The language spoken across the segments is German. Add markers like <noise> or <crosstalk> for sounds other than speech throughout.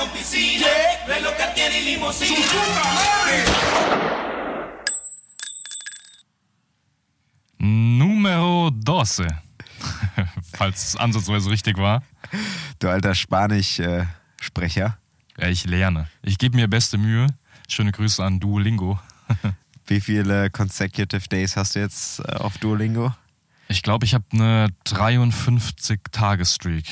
con piscina, reloj Cartier y limusina. Numero 12. <laughs> Falls es ansatzweise richtig war. Du alter Spanisch-Sprecher. Ja, ich lerne. Ich gebe mir beste Mühe. Schöne Grüße an Duolingo. <laughs> Wie viele consecutive Days hast du jetzt äh, auf Duolingo? Ich glaube, ich habe eine 53-Tage-Streak.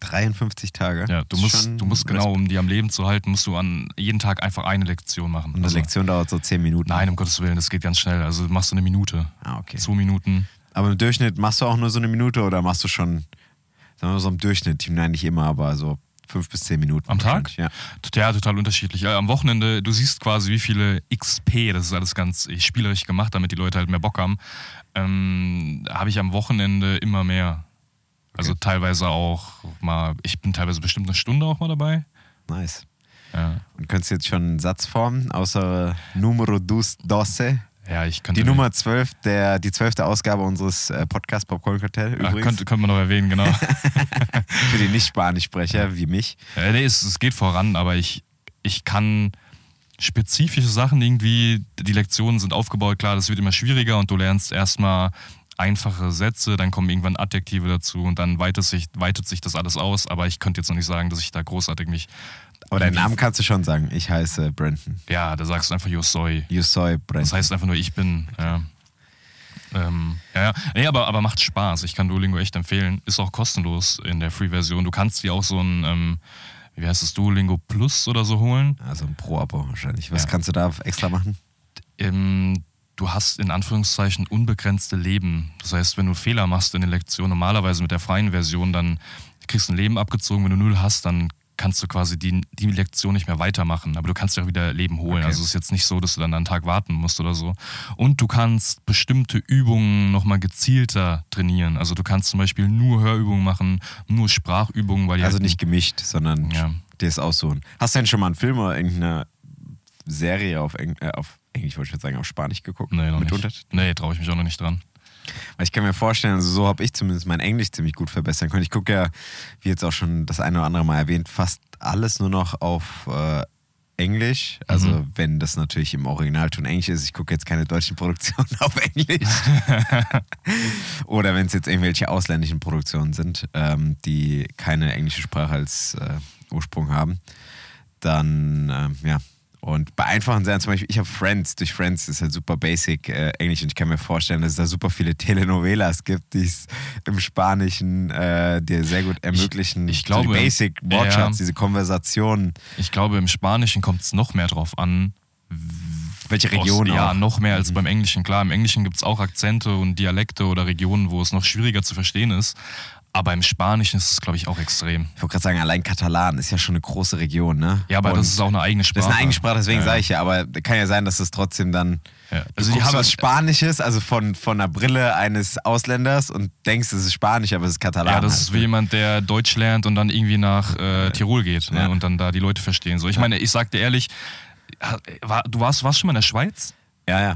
53 Tage? Ja, du musst, du musst genau, um die am Leben zu halten, musst du an jeden Tag einfach eine Lektion machen. Und eine Also- Lektion dauert so 10 Minuten. Nein, um Gottes Willen, das geht ganz schnell. Also machst du eine Minute, Ah, okay. zwei Minuten. Aber im Durchschnitt machst du auch nur so eine Minute oder machst du schon, sagen wir mal so im Durchschnitt, nein, nicht immer, aber so fünf bis zehn Minuten. Am Tag? Ja. Ja, total unterschiedlich. Ja, am Wochenende, du siehst quasi, wie viele XP, das ist alles ganz spielerisch gemacht, damit die Leute halt mehr Bock haben, ähm, habe ich am Wochenende immer mehr. Also teilweise auch mal, ich bin teilweise bestimmt eine Stunde auch mal dabei. Nice. Ja, Und könntest du jetzt schon einen Satz formen, außer Numero dus doce? ja ich könnte. Die Nummer 12, der, die zwölfte Ausgabe unseres äh, Podcast Popcorn Cartel Ach, übrigens. könnte, könnte man noch erwähnen, genau. <laughs> Für die Nicht-Spanisch-Sprecher wie mich. Ja, nee, es, es geht voran, aber ich, ich kann spezifische Sachen irgendwie, die Lektionen sind aufgebaut, klar, das wird immer schwieriger und du lernst erstmal einfache Sätze, dann kommen irgendwann Adjektive dazu und dann weitet sich, weitet sich das alles aus, aber ich könnte jetzt noch nicht sagen, dass ich da großartig mich. Aber deinen Namen kannst du schon sagen. Ich heiße Brenton. Ja, da sagst du einfach Yo soy. You soy Brenton. Das heißt einfach nur, ich bin. Ja. Ähm, ja, ja. Nee, aber, aber macht Spaß. Ich kann Duolingo echt empfehlen. Ist auch kostenlos in der Free-Version. Du kannst dir auch so ein, ähm, wie heißt es, Duolingo Plus oder so holen. also ein Pro-Abo wahrscheinlich. Was Ja. kannst du da extra machen? ähm, du hast in Anführungszeichen unbegrenzte Leben. Das heißt, wenn du Fehler machst in der Lektion, normalerweise mit der freien Version, dann kriegst du ein Leben abgezogen. Wenn du null hast, dann kannst du quasi die, die Lektion nicht mehr weitermachen. Aber du kannst dir auch wieder Leben holen. Okay. Also es ist jetzt nicht so, dass du dann einen Tag warten musst oder so. Und du kannst bestimmte Übungen nochmal gezielter trainieren. Also du kannst zum Beispiel nur Hörübungen machen, nur Sprachübungen, weil Also halt nicht gemischt, sondern Ja. dir es aussuchen. Hast du denn schon mal einen Film oder irgendeine Serie auf, Eng äh, auf Englisch, wollte ich jetzt sagen, auf Spanisch geguckt? Nee, noch Mit nicht. Nee, traue ich mich auch noch nicht dran. Weil ich kann mir vorstellen, also so habe ich zumindest mein Englisch ziemlich gut verbessern können. Ich gucke ja, wie jetzt auch schon das eine oder andere Mal erwähnt, fast alles nur noch auf äh, Englisch. Also Mhm. wenn das natürlich im Originalton Englisch ist. Ich gucke jetzt keine deutschen <laughs> Produktionen auf Englisch. <laughs> oder wenn es jetzt irgendwelche ausländischen Produktionen sind, ähm, die keine englische Sprache als äh, Ursprung haben, dann ähm, ja. Und bei einfachen Sachen, zum Beispiel, ich habe Friends, durch Friends ist halt super basic äh, Englisch und ich kann mir vorstellen, dass es da super viele Telenovelas gibt, die es im Spanischen äh, dir sehr gut ermöglichen. ich so glaube, die Basic Wortschatz, ja. diese Konversation, Ich glaube, im Spanischen kommt es noch mehr drauf an. welche Region Aus, Ja. Mhm. noch mehr als beim Englischen. Klar, im Englischen gibt es auch Akzente und Dialekte oder Regionen, wo es noch schwieriger zu verstehen ist. Aber im Spanischen ist es, glaube ich, auch extrem. Ich wollte gerade sagen, allein Katalan ist ja schon eine große Region, ne? Ja, aber Und das ist auch eine eigene das Sprache. ist eine eigene Sprache, deswegen Ja. sage ich ja, aber kann ja sein, dass es trotzdem dann. Ja. Also du die haben was Spanisches, also von, von der Brille eines Ausländers und denkst, es ist Spanisch, aber es ist Katalan. Ja, das halt, ist wie jemand, der Deutsch lernt und dann irgendwie nach äh, Tirol geht ne? Ja. und dann da die Leute verstehen. So, ich meine, ich sag dir ehrlich, war, du warst, warst schon mal in der Schweiz? Ja, ja.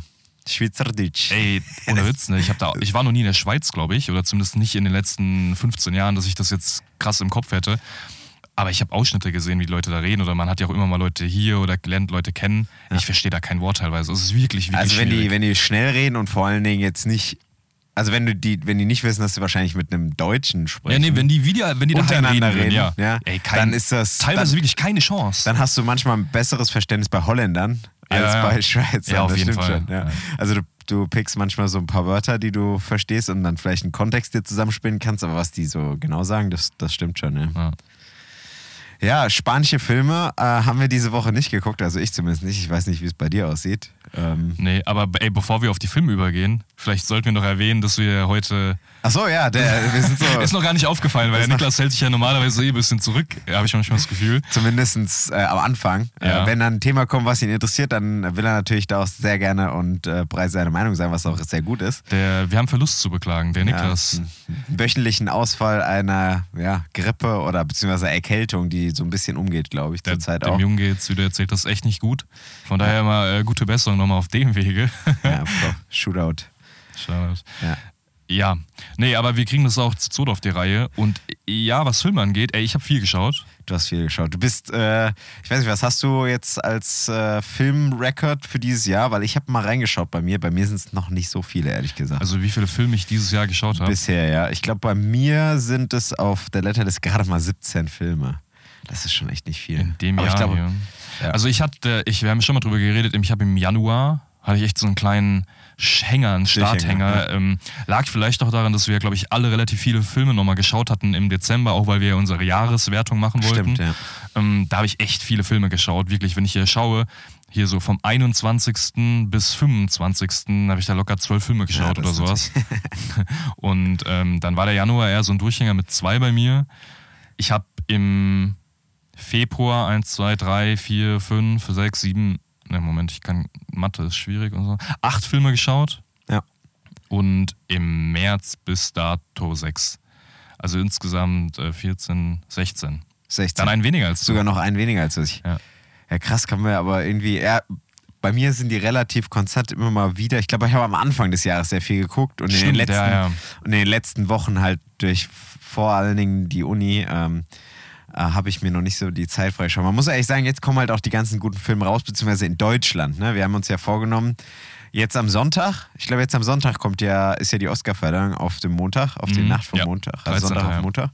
Schweizerdeutsch. Ey, ohne <laughs> Witz, ne? Ich, hab da, ich war noch nie in der Schweiz, glaube ich, oder zumindest nicht in den letzten 15 Jahren, dass ich das jetzt krass im Kopf hätte. Aber ich habe Ausschnitte gesehen, wie die Leute da reden, oder man hat ja auch immer mal Leute hier oder lernt Leute kennen. Ich verstehe da kein Wort teilweise. Es ist wirklich, wirklich Also wenn die, wenn die schnell reden und vor allen Dingen jetzt nicht. Also wenn du die, wenn die nicht wissen, dass sie wahrscheinlich mit einem Deutschen sprechen. ja, nee, wenn die wieder, wenn die untereinander reden, reden, ja. ja, Ey, kein, dann ist das- teilweise dann- wirklich keine Chance. dann hast du manchmal ein besseres Verständnis bei Holländern Ja, als ja. bei Schweizern. Ja, auf das jeden stimmt Fall. schon. Also du, du pickst manchmal so ein paar Wörter, die du verstehst und dann vielleicht einen Kontext dir zusammenspinnen kannst, aber was die so genau sagen, das, das stimmt schon. Ja. Ja. Spanische Filme äh, haben wir diese Woche nicht geguckt, also ich zumindest nicht. Ich weiß nicht, wie es bei dir aussieht. Ähm, Nee, aber ey, bevor wir auf die Filme übergehen, vielleicht sollten wir noch erwähnen, dass wir heute. Ach so, ja, der, wir sind so <laughs> Ist noch gar nicht aufgefallen, weil der Niklas hält sich ja normalerweise eh ein bisschen zurück, habe ich manchmal das Gefühl. zumindest äh, am Anfang. Ja. Äh, wenn dann ein Thema kommt, was ihn interessiert, dann will er natürlich da auch sehr gerne und äh, preis seine Meinung sagen, was auch sehr gut ist. Der, wir haben Verlust zu beklagen. Der Niklas, Ja, einen wöchentlichen Ausfall einer ja, Grippe oder beziehungsweise Erkältung, die so ein bisschen umgeht, glaube ich, der, zurzeit dem auch. Jungen geht's, wie du erzählt hast, echt nicht gut. Von daher mal äh, gute Besserung nochmal auf dem Wege. Ja, Shootout. Shoutout. Ja. Ja, nee, aber wir kriegen das auch zu zweit auf die Reihe und ja, was Filme angeht, ey, ich habe viel geschaut. Du hast viel geschaut. Du bist, äh, ich weiß nicht, was hast du jetzt als äh, Filmrecord für dieses Jahr? Weil ich habe mal reingeschaut bei mir. Bei mir sind es noch nicht so viele, ehrlich gesagt. Also wie viele Filme ich dieses Jahr geschaut habe. Bisher, ja. Ich glaube, bei mir sind es auf der Letterlist gerade mal 17 Filme. Das ist schon echt nicht viel. In dem Aber Jahr ich glaube, ja. Also ich hatte, ich, wir haben schon mal drüber geredet, ich habe im Januar, hatte ich echt so einen kleinen Hänger, einen Starthänger. Ähm, lag vielleicht auch daran, dass wir, glaube ich, alle relativ viele Filme nochmal geschaut hatten im Dezember, auch weil wir ja unsere Jahreswertung machen wollten. Stimmt, ja. Ähm, da habe ich echt viele Filme geschaut. Wirklich, wenn ich hier schaue, hier so vom 21. bis 25. habe ich da locker zwölf Filme geschaut Ja, oder sowas. <laughs> Und ähm, dann war der Januar eher so ein Durchhänger mit zwei bei mir. Ich habe im Februar 1, 2, 3, 4, 5, 6, 7, ne Moment, ich kann, Mathe ist schwierig und so, acht Filme geschaut. Ja. Und im März bis dato sechs. Also insgesamt äh, 14, 16. 16. Dann ein weniger als du. Sogar noch ein weniger als ich. Ja. Ja, krass, kann man aber irgendwie. Ja, bei mir sind die relativ konstant immer mal wieder. Ich glaube, ich habe am Anfang des Jahres sehr viel geguckt und in, den Stimmt, letzten, ja, ja. und in den letzten Wochen halt durch vor allen Dingen die Uni. Ähm, äh, habe ich mir noch nicht so die Zeit freigeschaut. Man muss ehrlich sagen, jetzt kommen halt auch die ganzen guten Filme raus, beziehungsweise in Deutschland. Ne? Wir haben uns ja vorgenommen, jetzt am Sonntag, ich glaube jetzt am Sonntag kommt ja, ist ja die Oscarverleihung auf dem Montag, auf die Mhm, Nacht vom ja. Montag, 13., also Sonntag auf ja. Montag.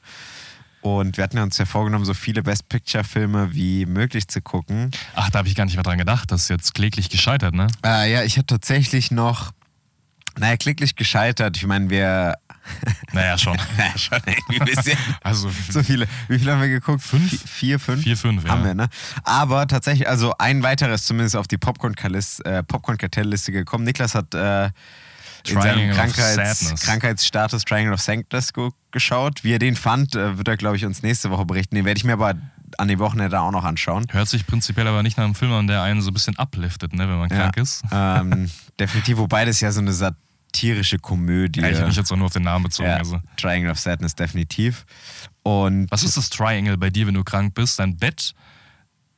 Und wir hatten uns ja vorgenommen, so viele Best Picture-Filme wie möglich zu gucken. Ach, da habe ich gar nicht mehr dran gedacht. Das ist jetzt kläglich gescheitert, ne? Äh, ja, ich habe tatsächlich noch, naja, klicklich gescheitert. Ich meine, wir, <laughs> Naja, schon. <laughs> naja, schon irgendwie ein bisschen. Also so viele. Wie viele haben wir geguckt? Fünf? Vi- Vier, fünf? vier, fünf, ja. Haben wir, ne? Aber tatsächlich, also ein weiteres zumindest auf die äh, Popcorn-Kartellliste gekommen. Niklas hat äh, in seinem Krankheits. Krankheitsstatus Triangle of Sadness go- geschaut. Wie er den fand, äh, wird er, glaube ich, uns nächste Woche berichten. Den werde ich mir aber an dem Wochenende auch noch anschauen. Hört sich prinzipiell aber nicht nach einem Film an, der einen so ein bisschen upliftet, ne, wenn man krank ist. Ähm, definitiv, wobei das ja so eine satirische Komödie. Ja, ich habe mich jetzt auch nur auf den Namen bezogen. ja, Also. Triangle of Sadness, definitiv. Und Was ist das Triangle bei dir, wenn du krank bist? Dein Bett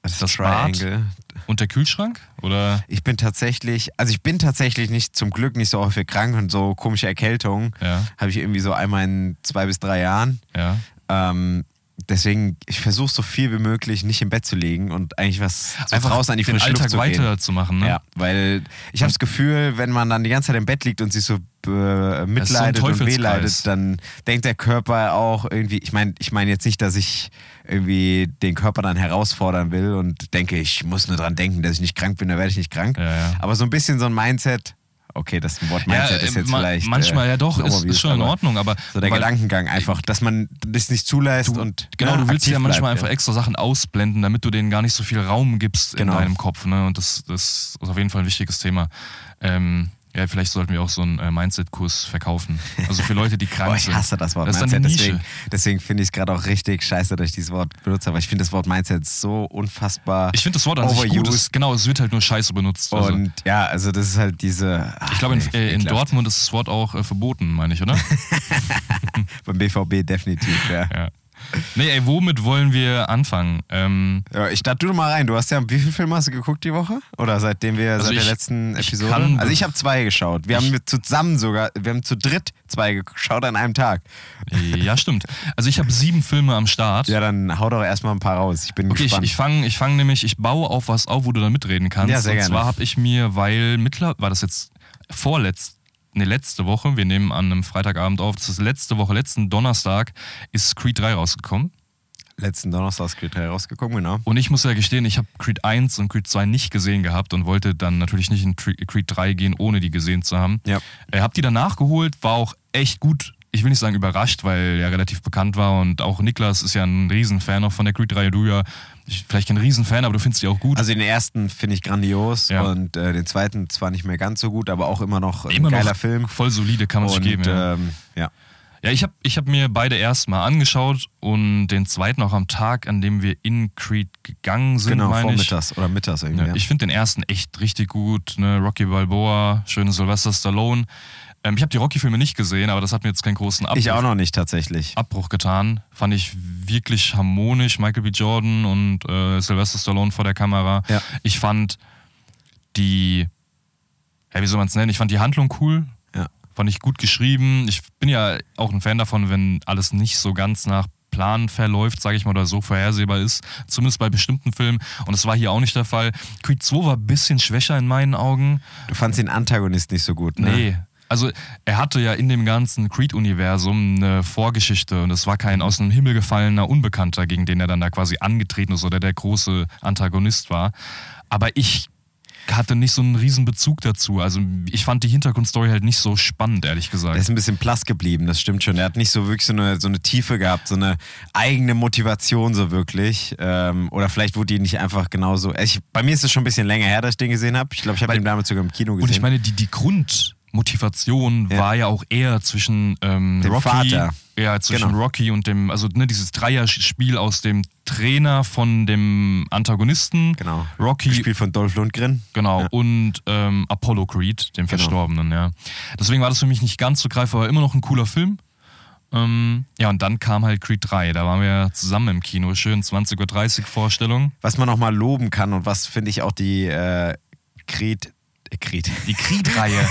das, das Triangle? und der Kühlschrank? Oder? Ich bin tatsächlich, also ich bin tatsächlich nicht, zum Glück nicht so häufig krank und so komische Erkältungen Ja, habe ich irgendwie so einmal in zwei bis drei Jahren. ja. Ähm, deswegen, ich versuche so viel wie möglich nicht im Bett zu liegen und eigentlich was so draußen an die frische Alltag Luft zu gehen. weiterzumachen, ne? Ja, weil ich habe das Gefühl, wenn man dann die ganze Zeit im Bett liegt und sich so äh, mitleidet und Teufelskreis. wehleidet, dann denkt der Körper auch irgendwie, ich meine ich meine jetzt nicht, dass ich irgendwie den Körper dann herausfordern will und denke, ich muss nur dran denken, dass ich nicht krank bin, dann werde ich nicht krank. Ja, ja. Aber so ein bisschen so ein Mindset, okay, das Wort Mindset ist äh, jetzt ma- vielleicht. Manchmal äh, ja doch, ist, ist schon in Ordnung, aber. So der Gedankengang einfach, dass man das nicht zulässt Du, und genau, ne, du willst ja manchmal bleibt, einfach extra Sachen ausblenden, damit du denen gar nicht so viel Raum gibst Genau. in deinem Kopf. Ne? Und das, das ist auf jeden Fall ein wichtiges Thema. Ähm, ja, vielleicht sollten wir auch so einen äh, Mindset-Kurs verkaufen. Also für Leute, die <laughs> krank Boah, ich sind. hasse das Wort Das Mindset. Deswegen, deswegen finde ich es gerade auch richtig scheiße, dass ich dieses Wort benutze. Aber ich finde das Wort Mindset so unfassbar. Ich finde das Wort an sich gut. genau, es wird halt nur scheiße benutzt. Also, Und ja, also das ist halt diese. ach, ich glaube, in, äh, in. Dortmund ist das Wort auch äh, verboten, meine ich, oder? <laughs> Beim BVB definitiv, ja. ja. Nee, ey, womit wollen wir anfangen? Ähm, ja ich starte du mal rein. Du hast ja, wie viele Filme hast du geguckt die Woche? Oder seitdem wir, Also seit der ich- letzten ich Episode? kann- also ich habe zwei geschaut. Wir Ich- haben zusammen sogar, wir haben zu dritt zwei geschaut an einem Tag. ja, stimmt. Also ich habe sieben Filme am Start. Ja, dann hau doch erstmal ein paar raus. Ich bin Okay, ich, gespannt. ich fange ich fang nämlich, ich baue auf was auf, wo du dann mitreden kannst. Ja, sehr Und gerne. zwar habe ich mir, weil mittler war das jetzt vorletzt, ne, letzte Woche, wir nehmen an einem Freitagabend auf, das ist letzte Woche, letzten Donnerstag, ist Creed 3 rausgekommen. Letzten Donnerstag ist Creed 3 rausgekommen, genau. Und ich muss ja gestehen, ich habe Creed 1 und Creed 2 nicht gesehen gehabt und wollte dann natürlich nicht in Creed 3 gehen, ohne die gesehen zu haben. Ja. Äh, hab die dann nachgeholt, war auch echt gut. Ich will nicht sagen überrascht, weil er relativ bekannt war und auch Niklas ist ja ein Riesenfan auch von der Creed-Reihe. Du ja, ich, vielleicht kein Riesenfan, aber du findest die auch gut. Also den ersten finde ich grandios Ja. und äh, den zweiten zwar nicht mehr ganz so gut, aber auch immer noch ein Immer geiler noch Film. voll solide, kann man sich Und geben. Ja, ähm, ja. ja ich habe ich hab mir beide erstmal angeschaut und den zweiten auch am Tag, an dem wir in Creed gegangen sind, genau, meine ich. vormittags oder mittags irgendwie. Ja, Ja, Ich finde den ersten echt richtig gut. Ne? Rocky Balboa, schöne Sylvester Stallone. Ähm, ich habe die Rocky-Filme nicht gesehen, aber das hat mir jetzt keinen großen Abbruch, ich auch noch nicht tatsächlich. Abbruch getan. Fand ich wirklich harmonisch. Michael B. Jordan und äh, Sylvester Stallone vor der Kamera. Ja. Ich fand die, ja, wie soll man es nennen? Ich fand die Handlung cool. Ja. Fand ich gut geschrieben. Ich bin ja auch ein Fan davon, wenn alles nicht so ganz nach Plan verläuft, sage ich mal, oder so vorhersehbar ist. Zumindest bei bestimmten Filmen. Und das war hier auch nicht der Fall. Creed 2 war ein bisschen schwächer in meinen Augen. Du fandst den Antagonist nicht so gut, ne? Nee. Also er hatte ja in dem ganzen Creed-Universum eine Vorgeschichte und es war kein aus dem Himmel gefallener Unbekannter, gegen den er dann da quasi angetreten ist oder der große Antagonist war. Aber ich hatte nicht so einen riesen Bezug dazu. Also ich fand die Hintergrundstory halt nicht so spannend, ehrlich gesagt. Er ist ein bisschen blass geblieben, das stimmt schon. Er hat nicht so wirklich so eine, so eine Tiefe gehabt, so eine eigene Motivation so wirklich. Ähm, oder vielleicht wurde die nicht einfach genauso. Ich, bei mir ist es schon ein bisschen länger her, dass ich den gesehen habe. Ich glaube, ich habe den damals sogar im Kino gesehen. Und ich meine, die, die Grund Motivation Ja. war ja auch eher zwischen ähm, Dem Rocky, Vater. ja, zwischen Genau. Rocky und dem, also ne, dieses Dreierspiel aus dem Trainer von dem Antagonisten, genau. Rocky, Gespielt von Dolph Lundgren. genau, Ja. und ähm, Apollo Creed, dem Genau. Verstorbenen, ja. Deswegen war das für mich nicht ganz so greifbar, aber immer noch ein cooler Film. Ähm, ja, und dann kam halt Creed 3. Da waren wir zusammen im Kino. Schön 20.30 Uhr Vorstellung. Was man nochmal loben kann und was finde ich auch die äh, Creed, Creed, Die Creed-Reihe.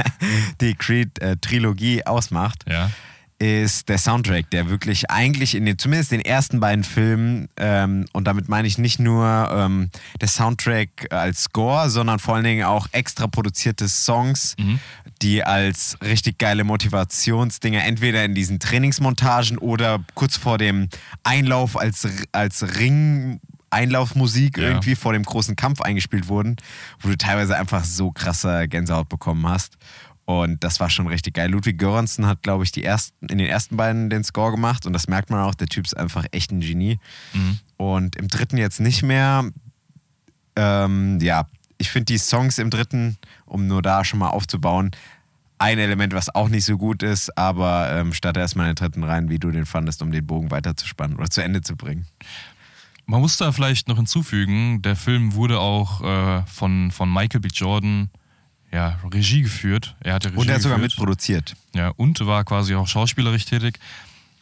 <laughs> die Creed-Trilogie ausmacht, ja. ist der Soundtrack, der wirklich eigentlich in den, zumindest den ersten beiden Filmen, ähm, und damit meine ich nicht nur ähm, der Soundtrack als Score, sondern vor allen Dingen auch extra produzierte Songs, Mhm. die als richtig geile Motivationsdinger entweder in diesen Trainingsmontagen oder kurz vor dem Einlauf als, als Ring. Einlaufmusik Ja. irgendwie vor dem großen Kampf eingespielt wurden, wo du teilweise einfach so krasse Gänsehaut bekommen hast. Und das war schon richtig geil. Ludwig Göransson hat, glaube ich, die ersten, in den ersten beiden den Score gemacht und das merkt man auch. Der Typ ist einfach echt ein Genie. Mhm. Und im dritten jetzt nicht mehr. Ähm, ja, ich finde die Songs im dritten, um nur da schon mal aufzubauen, ein Element, was auch nicht so gut ist, aber ähm, starte erstmal in den dritten rein, wie du den fandest, um den Bogen weiterzuspannen oder zu Ende zu bringen. Man muss da vielleicht noch hinzufügen, der Film wurde auch äh, von, von Michael B. Jordan ja, Regie geführt. Er hatte Regie Und er hat sogar geführt. mitproduziert. Ja, und war quasi auch schauspielerisch tätig.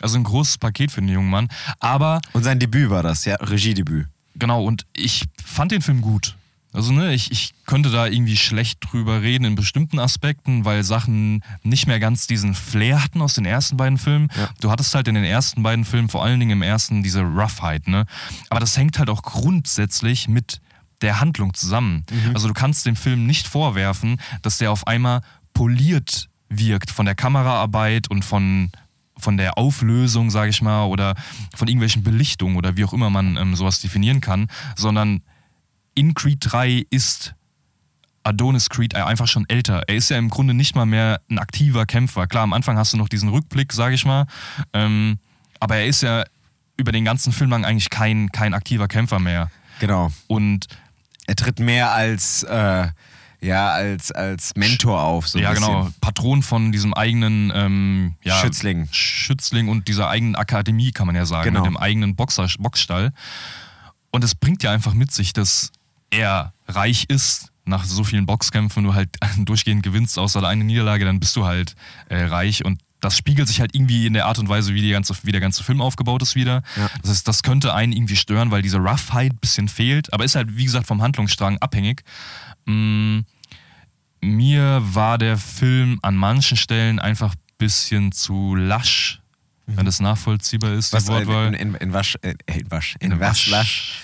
Also ein großes Paket für den jungen Mann. Aber Und sein Debüt war das, ja, Regiedebüt. genau, und ich fand den Film gut. Also, ne, ich, ich könnte da irgendwie schlecht drüber reden in bestimmten Aspekten, weil Sachen nicht mehr ganz diesen Flair hatten aus den ersten beiden Filmen. Ja. Du hattest halt in den ersten beiden Filmen, vor allen Dingen im ersten, diese Roughheit, ne? Aber das hängt halt auch grundsätzlich mit der Handlung zusammen. Also, du kannst dem Film nicht vorwerfen, dass der auf einmal poliert wirkt von der Kameraarbeit und von von der Auflösung, sage ich mal, oder von irgendwelchen Belichtungen oder wie auch immer man ähm, sowas definieren kann, sondern in Creed 3 ist Adonis Creed einfach schon älter. Er ist ja im Grunde nicht mal mehr ein aktiver Kämpfer. Klar, am Anfang hast du noch diesen Rückblick, sage ich mal, ähm, aber er ist ja über den ganzen Film lang eigentlich kein, kein aktiver Kämpfer mehr. Genau. Und Er tritt mehr als, äh, ja, als, als Mentor auf. So ja, bisschen. genau, Patron von diesem eigenen ähm, ja, Schützling. Schützling und dieser eigenen Akademie, kann man ja sagen, Genau. mit dem eigenen Boxer, Boxstall. Und es bringt ja einfach mit sich, dass er reich ist, nach so vielen Boxkämpfen du halt <laughs> durchgehend gewinnst, außer der eine Niederlage, dann bist du halt äh, reich und das spiegelt sich halt irgendwie in der Art und Weise, wie, ganze, wie der ganze Film aufgebaut ist wieder. Ja. Das heißt, das könnte einen irgendwie stören, weil diese Roughheit ein bisschen fehlt, aber ist halt, wie gesagt, vom Handlungsstrang abhängig. Mm, mir war der Film an manchen Stellen einfach ein bisschen zu lasch, wenn das nachvollziehbar ist, Was die Wortwahl. in, in, in Wasch, äh, in Wasch, in, In was, Wasch. Wasch.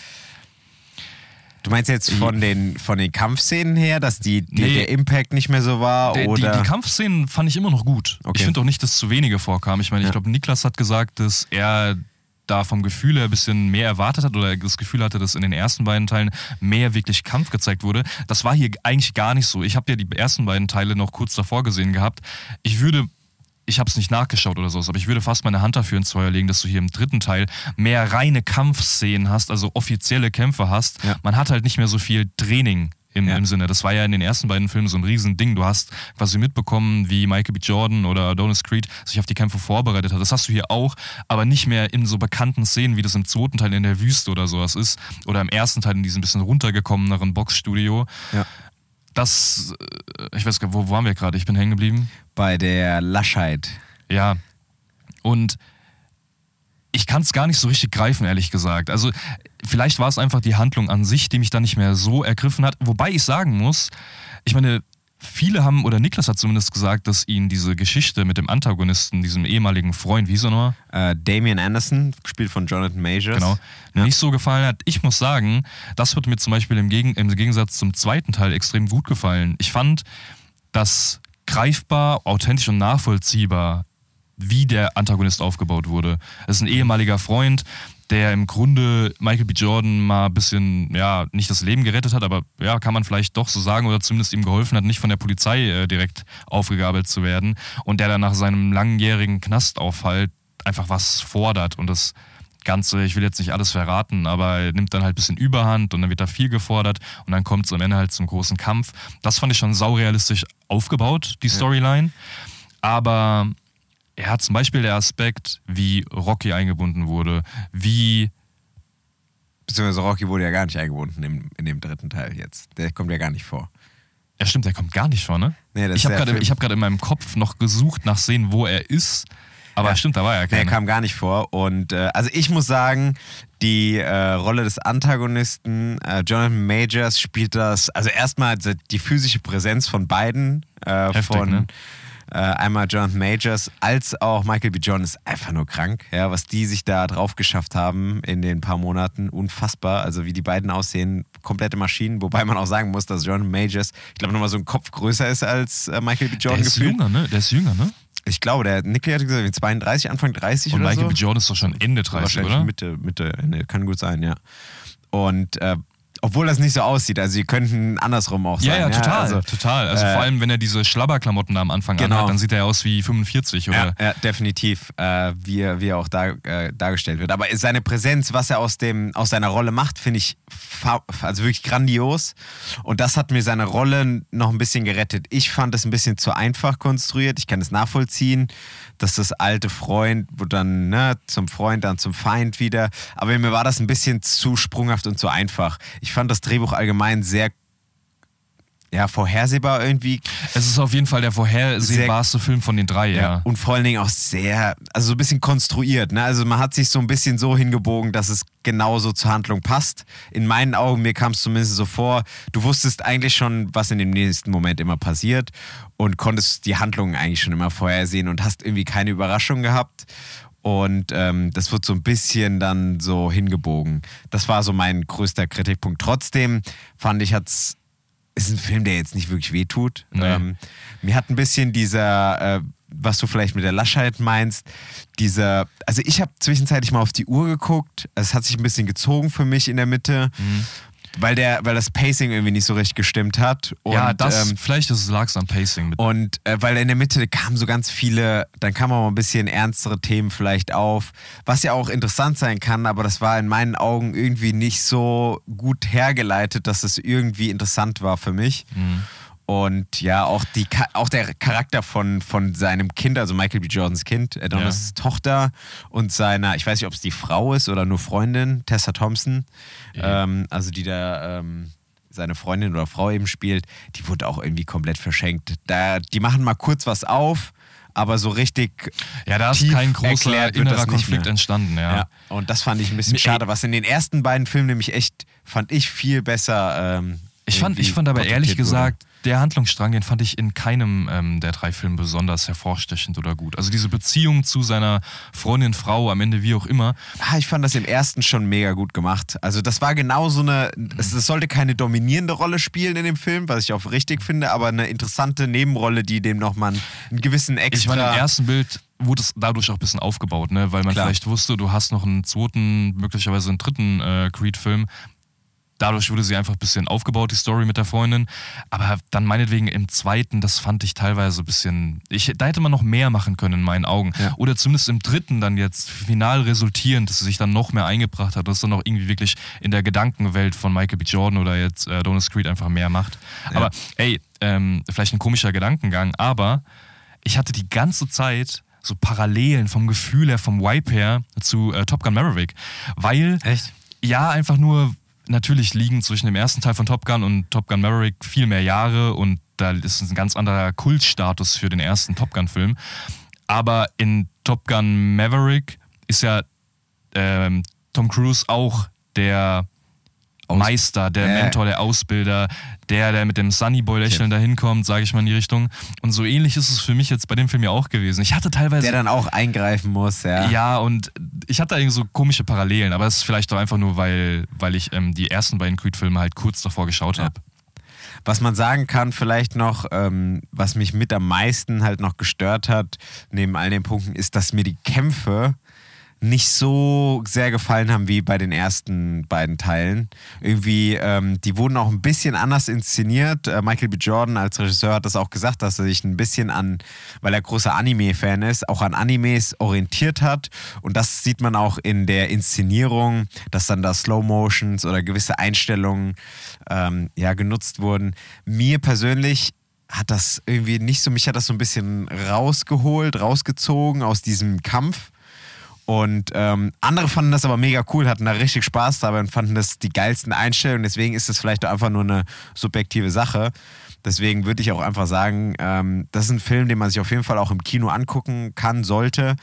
Du meinst jetzt von den, von den Kampfszenen her, dass die, die Nee. der Impact nicht mehr so war? Der, die, oder? die Kampfszenen fand ich immer noch gut. Okay. Ich finde auch nicht, dass zu wenige vorkamen. Ich meine, ich Ja. glaube, Niklas hat gesagt, dass er da vom Gefühl her ein bisschen mehr erwartet hat oder er das Gefühl hatte, dass in den ersten beiden Teilen mehr wirklich Kampf gezeigt wurde. Das war hier eigentlich gar nicht so. Ich habe ja die ersten beiden Teile noch kurz davor gesehen gehabt. Ich würde, ich habe es nicht nachgeschaut oder so, aber ich würde fast meine Hand dafür ins Feuer legen, dass du hier im dritten Teil mehr reine Kampfszenen hast, also offizielle Kämpfe hast. Ja. Man hat halt nicht mehr so viel Training im, Ja. im Sinne. Das war ja in den ersten beiden Filmen so ein Riesending. Du hast quasi mitbekommen, wie Michael B. Jordan oder Adonis Creed sich auf die Kämpfe vorbereitet hat. Das hast du hier auch, aber nicht mehr in so bekannten Szenen, wie das im zweiten Teil in der Wüste oder sowas ist. Oder im ersten Teil in diesem bisschen runtergekommeneren Boxstudio. Ja. Das, äh, ich weiß gar nicht, wo waren wir gerade? Ich bin hängen geblieben. Bei der Laschheit. Ja. Und ich kann es gar nicht so richtig greifen, ehrlich gesagt. Also vielleicht war es einfach die Handlung an sich, die mich dann nicht mehr so ergriffen hat. Wobei ich sagen muss, ich meine, viele haben, oder Niklas hat zumindest gesagt, dass ihn diese Geschichte mit dem Antagonisten, diesem ehemaligen Freund, wie hieß er nochmal? Äh, Damian Anderson, gespielt von Jonathan Majors. Genau. Ja. Nicht so gefallen hat. Ich muss sagen, das wird mir zum Beispiel im, Gegen im Gegensatz zum zweiten Teil extrem gut gefallen. Ich fand, dass greifbar, authentisch und nachvollziehbar, wie der Antagonist aufgebaut wurde. Es ist ein ehemaliger Freund, der im Grunde Michael B. Jordan mal ein bisschen, ja, nicht das Leben gerettet hat, aber ja, kann man vielleicht doch so sagen oder zumindest ihm geholfen hat, nicht von der Polizei äh, direkt aufgegabelt zu werden und der dann nach seinem langjährigen Knastaufhalt einfach was fordert und das Ganze, ich will jetzt nicht alles verraten, aber er nimmt dann halt ein bisschen Überhand und dann wird da viel gefordert und dann kommt es am Ende halt zum großen Kampf. Das fand ich schon saurealistisch aufgebaut, die Storyline. Aber er hat zum Beispiel der Aspekt, wie Rocky eingebunden wurde, wie Beziehungsweise Rocky wurde ja gar nicht eingebunden in, in dem dritten Teil jetzt. Der kommt ja gar nicht vor. Ja, stimmt, der kommt gar nicht vor, ne? Nee, das ich habe der gerade hab in meinem Kopf noch gesucht nach Szenen, wo er ist. Aber Ja. stimmt, da war ja Der keiner. kam gar nicht vor. Und äh, also ich muss sagen, die äh, Rolle des Antagonisten, äh, Jonathan Majors, spielt das, also erstmal die- die physische Präsenz von beiden, äh, Heftig, von ne? Äh, einmal Jonathan Majors als auch Michael B. Jordan ist einfach nur krank, ja, was die sich da drauf geschafft haben in den paar Monaten, unfassbar. Also wie die beiden aussehen, komplette Maschinen, wobei man auch sagen muss, dass Jonathan Majors, ich glaube, nochmal so ein Kopf größer ist als äh, Michael B. der Jordan ist gefühlt. jünger, ne? Der ist jünger, ne? Ich glaube, der Nicky hatte gesagt, 32, Anfang 30 Und oder Michael so. B. Jordan ist doch schon Ende 30, Wahrscheinlich oder? Mitte, Mitte, Ende. Kann gut sein, ja. Und äh, obwohl das nicht so aussieht, also die könnten andersrum auch Ja, sein. ja, total. Also, total. Also äh, vor allem, wenn er diese Schlabberklamotten da am Anfang Genau. anhat, dann sieht er aus wie 45, oder? ja, ja, definitiv, äh, wie, er- wie er auch dar, äh, dargestellt wird. Aber seine Präsenz, was er aus, dem, aus seiner Rolle macht, finde ich also wirklich grandios. Und das hat mir seine Rolle noch ein bisschen gerettet. Ich fand es ein bisschen zu einfach konstruiert. Ich kann es nachvollziehen, dass das alte Freund, wo dann ne, zum Freund, dann zum Feind wieder. Aber mir war das ein bisschen zu sprunghaft und zu einfach. Ich fand das Drehbuch allgemein sehr ja, vorhersehbar irgendwie. Es ist auf jeden Fall der vorhersehbarste Film von den drei, ja. Und vor allen Dingen auch sehr, also so ein bisschen konstruiert. Ne? Also man hat sich so ein bisschen so hingebogen, dass es genauso zur Handlung passt. In meinen Augen, mir kam es zumindest so vor, du wusstest eigentlich schon, was in dem nächsten Moment immer passiert und konntest die Handlungen eigentlich schon immer vorhersehen und hast irgendwie keine Überraschung gehabt. Und ähm, das wird so ein bisschen dann so hingebogen. Das war so mein größter Kritikpunkt. Trotzdem fand ich, hat's ist ein Film, der jetzt nicht wirklich wehtut. Nee. Ähm, mir hat ein bisschen dieser, äh, was du vielleicht mit der Laschheit meinst, dieser, also ich habe zwischenzeitlich mal auf die Uhr geguckt, es hat sich ein bisschen gezogen für mich in der Mitte, Mhm. Weil, der, weil das Pacing irgendwie nicht so richtig gestimmt hat. Und, ja, das, ähm, vielleicht lag es am Pacing mit. und äh, weil in der Mitte kamen so ganz viele, dann kamen auch mal ein bisschen ernstere Themen vielleicht auf, was ja auch interessant sein kann, aber das war in meinen Augen irgendwie nicht so gut hergeleitet, dass es irgendwie interessant war für mich. Und ja, auch, die, auch der Charakter von, von seinem Kind, also Michael B. Jordans Kind, Adonis Tochter und seiner, ich weiß nicht, ob es die Frau ist oder nur Freundin, Tessa Thompson, Ja. ähm, also die da ähm, seine Freundin oder Frau eben spielt, die wurde auch irgendwie komplett verschenkt. Da, die machen mal kurz was auf, aber so richtig. ja, da ist kein großer innerer Konflikt mehr. entstanden, ja. Ja. Und das fand ich ein bisschen schade, was in den ersten beiden Filmen nämlich echt, fand ich viel besser. Ähm, Ich fand, ich fand aber ehrlich wurde. gesagt, der Handlungsstrang, den fand ich in keinem ähm, der drei Filme besonders hervorstechend oder gut. Also diese Beziehung zu seiner Freundin, Frau, am Ende wie auch immer. Ah, ich fand das im ersten schon mega gut gemacht. Also das war genau so eine, es, sollte keine dominierende Rolle spielen in dem Film, was ich auch richtig finde, aber eine interessante Nebenrolle, die dem nochmal einen gewissen Ich extra... meine, im ersten Bild wurde es dadurch auch ein bisschen aufgebaut, ne? weil man Klar. vielleicht wusste, du hast noch einen zweiten, möglicherweise einen dritten äh, Creed-Film. Dadurch wurde sie einfach ein bisschen aufgebaut, die Story mit der Freundin. Aber dann meinetwegen im zweiten, das fand ich teilweise ein bisschen. Ich, da hätte man noch mehr machen können in meinen Augen. Ja. Oder zumindest im dritten dann jetzt final resultierend, dass es sich dann noch mehr eingebracht hat, dass dann auch irgendwie wirklich in der Gedankenwelt von Michael B. Jordan oder jetzt äh, Donis Creed einfach mehr macht. Aber ey, ähm, vielleicht ein komischer Gedankengang, aber ich hatte die ganze Zeit so Parallelen vom Gefühl her, vom Vibe her zu äh, Top Gun Maverick. Weil, Echt? ja, einfach nur, natürlich liegen zwischen dem ersten Teil von Top Gun und Top Gun Maverick viel mehr Jahre und da ist ein ganz anderer Kultstatus für den ersten Top Gun-Film. Aber in Top Gun Maverick ist ja ähm, Tom Cruise auch der Meister, der. Mentor, der Ausbilder, der, der mit dem Sunnyboy-Lächeln da hinkommt, sage ich mal in die Richtung. Und so ähnlich ist es für mich jetzt bei dem Film ja auch gewesen. Ich hatte teilweise. Der dann auch eingreifen muss, ja. ja, und ich hatte da irgendwie so komische Parallelen, aber es ist vielleicht auch einfach nur, weil, weil ich ähm, die ersten beiden Creed-Filme halt kurz davor geschaut Ja. habe. Was man sagen kann, vielleicht noch, ähm, was mich mit am meisten halt noch gestört hat, neben all den Punkten, ist, dass mir die Kämpfe nicht so sehr gefallen haben wie bei den ersten beiden Teilen. Irgendwie, ähm, die wurden auch ein bisschen anders inszeniert. Äh, Michael B. Jordan als Regisseur hat das auch gesagt, dass er sich ein bisschen an, weil er großer Anime-Fan ist, auch an Animes orientiert hat. Und das sieht man auch in der Inszenierung, dass dann da Slow Motions oder gewisse Einstellungen ähm, ja, genutzt wurden. Mir persönlich hat das irgendwie nicht so, mich hat das so ein bisschen rausgeholt, rausgezogen aus diesem Kampf. Und ähm, andere fanden das aber mega cool, hatten da richtig Spaß dabei und fanden das die geilsten Einstellungen. Deswegen ist das vielleicht einfach nur eine subjektive Sache. Deswegen würde ich auch einfach sagen, ähm, das ist ein Film, den man sich auf jeden Fall auch im Kino angucken kann, sollte.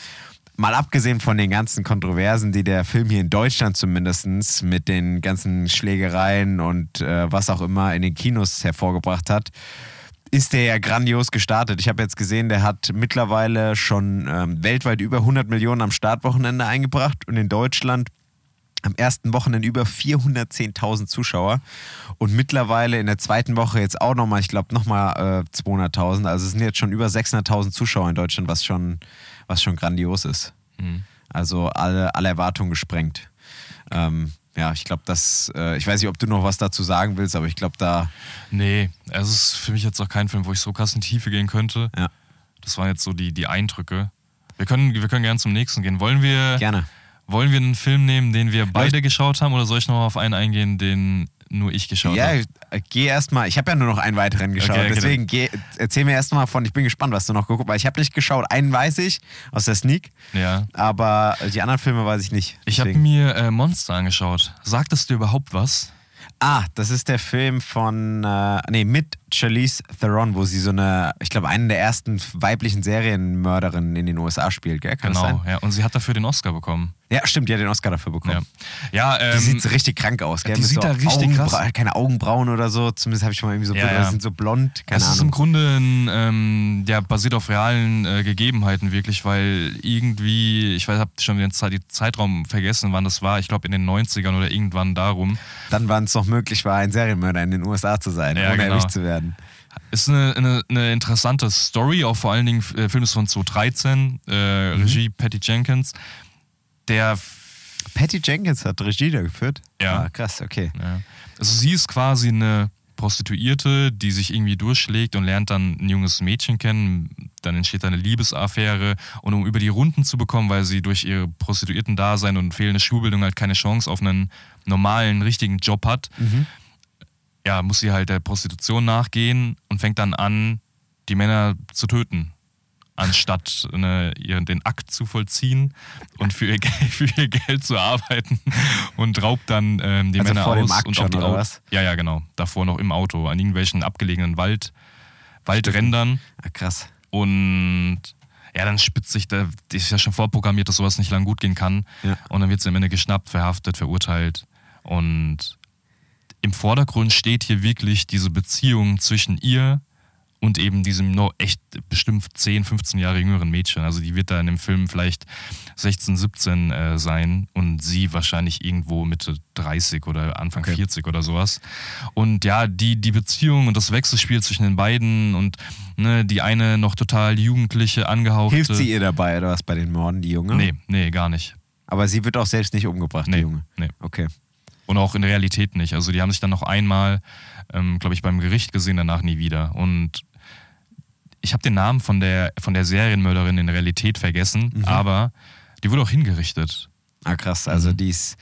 Mal abgesehen von den ganzen Kontroversen, die der Film hier in Deutschland zumindest mit den ganzen Schlägereien und äh, was auch immer in den Kinos hervorgebracht hat, ist der ja grandios gestartet. Ich habe jetzt gesehen, der hat mittlerweile schon ähm, weltweit über 100 Millionen am Startwochenende eingebracht und in Deutschland am ersten Wochenende über 410.000 Zuschauer und mittlerweile in der zweiten Woche jetzt auch nochmal, ich glaube nochmal äh, 200.000. Also es sind jetzt schon über 600.000 Zuschauer in Deutschland, was schon, was schon grandios ist. Mhm. Also alle, alle Erwartungen gesprengt. Ähm, ja, ich glaube, das, äh, ich weiß nicht, ob du noch was dazu sagen willst, aber ich glaube, da, Nee, es ist für mich jetzt auch kein Film, wo ich so krass in die Tiefe gehen könnte. ja, Das waren jetzt so die, die Eindrücke. Wir können, wir können gerne zum nächsten gehen. Wollen wir, gerne. wollen wir einen Film nehmen, den wir beide geschaut haben, oder soll ich noch mal auf einen eingehen, den nur ich geschaut Ja, habe? äh, geh erstmal. Ich habe ja nur noch einen weiteren geschaut. Okay, deswegen geh, erzähl mir erstmal von. Ich bin gespannt, was du noch geguckt hast. Ich habe nicht geschaut. Einen weiß ich aus der Sneak, Ja. aber die anderen Filme weiß ich nicht. Ich habe mir äh, Monster angeschaut. Sagt es dir überhaupt was? Ah, das ist der Film von, äh, nee, mit Charlize Theron, wo sie so eine, ich glaube, eine der ersten weiblichen Serienmörderinnen in den USA spielt, gell? Kann das Genau, ja. Und sie hat dafür den Oscar bekommen. Ja, stimmt, die hat den Oscar dafür Ja, bekommen. ja Die ähm, sieht so richtig krank aus, gell? die Mit sieht so da richtig krass- Augenbra- Keine Augenbrauen oder so, zumindest habe ich schon mal irgendwie so Ja, Bilder, ja. die sind so blond, keine es ist im Ahnung. Grunde ein, ähm, ja, basiert auf realen äh, Gegebenheiten wirklich, weil irgendwie, ich weiß, habe schon den die Zeitraum vergessen, wann das war. Ich glaube in den 90ern oder irgendwann darum. Dann, wann es noch möglich war, ein Serienmörder in den USA zu sein, Ja, ohne genau. erwischt zu werden. Ist eine, eine, eine interessante Story, auch vor allen Dingen, äh, Film ist von 2013, äh, Mhm. Regie Patty Jenkins. Der Patty Jenkins hat Regie da geführt? Ja. Ah, krass, okay. Ja. Also sie ist quasi eine Prostituierte, die sich irgendwie durchschlägt und lernt dann ein junges Mädchen kennen. Dann entsteht eine Liebesaffäre. Und um über die Runden zu bekommen, weil sie durch ihr Prostituierten-Dasein und fehlende Schulbildung halt keine Chance auf einen normalen, richtigen Job hat, ja, muss sie halt der Prostitution nachgehen und fängt dann an, die Männer zu töten. Anstatt ne, ihren, den Akt zu vollziehen und für ihr, Geld, <laughs> für ihr Geld zu arbeiten und raubt dann ähm, die Also Männer aus und auch die oder Au- was? Ja, ja, genau. Davor noch im Auto, an irgendwelchen abgelegenen Wald, Waldrändern. Ah, krass. Und ja, dann spitzt sich, da die ist ja schon vorprogrammiert, dass sowas nicht lang gut gehen kann. Ja. Und dann wird sie am Ende geschnappt, verhaftet, verurteilt. Und im Vordergrund steht hier wirklich diese Beziehung zwischen ihr und eben diesem noch echt bestimmt 10, 15 Jahre jüngeren Mädchen. Also die wird da in dem Film vielleicht 16, 17 äh, sein und sie wahrscheinlich irgendwo Mitte 30 oder Anfang Okay. 40 oder sowas. Und ja, die, die Beziehung und das Wechselspiel zwischen den beiden und ne, die eine noch total jugendliche, angehauchte. Hilft sie ihr dabei oder was bei den Morden, die Junge? Nee, nee, gar nicht. Aber sie wird auch selbst nicht umgebracht, die Nee, Junge. nee. Okay. Und auch in der Realität nicht. Also die haben sich dann noch einmal, ähm, glaube ich, beim Gericht gesehen, danach nie wieder. Und ich habe den Namen von der, von der Serienmörderin in der Realität vergessen, Mhm. aber die wurde auch hingerichtet. Ah, krass. Also Mhm. die ist,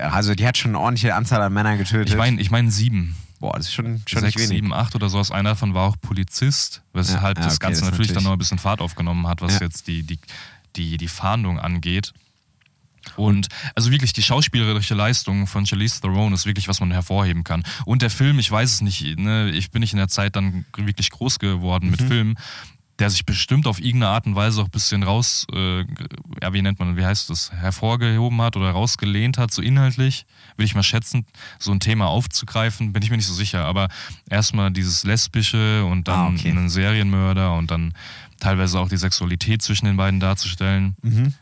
also die hat schon eine ordentliche Anzahl an Männern getötet. Ich meine ich mein sieben. boah, das ist schon, schon Sechs, sieben, acht oder sowas. Einer davon war auch Polizist, weshalb Ja, ja, das okay, Ganze das ist natürlich dann natürlich- noch ein bisschen Fahrt aufgenommen hat, was Ja. jetzt die, die, die, die Fahndung angeht. Und also wirklich die schauspielerische Leistung von Charlize Theron ist wirklich, was man hervorheben kann. Und der Film, ich weiß es nicht, ne, ich bin nicht in der Zeit dann wirklich groß geworden Mhm. mit Filmen. der sich bestimmt auf irgendeine Art und Weise auch ein bisschen raus, äh, ja, wie nennt man, wie heißt das, hervorgehoben hat oder rausgelehnt hat, so inhaltlich, will ich mal schätzen, so ein Thema aufzugreifen, bin ich mir nicht so sicher. Aber erstmal dieses Lesbische und dann Ah, okay. einen Serienmörder und dann teilweise auch die Sexualität zwischen den beiden darzustellen. Mhm.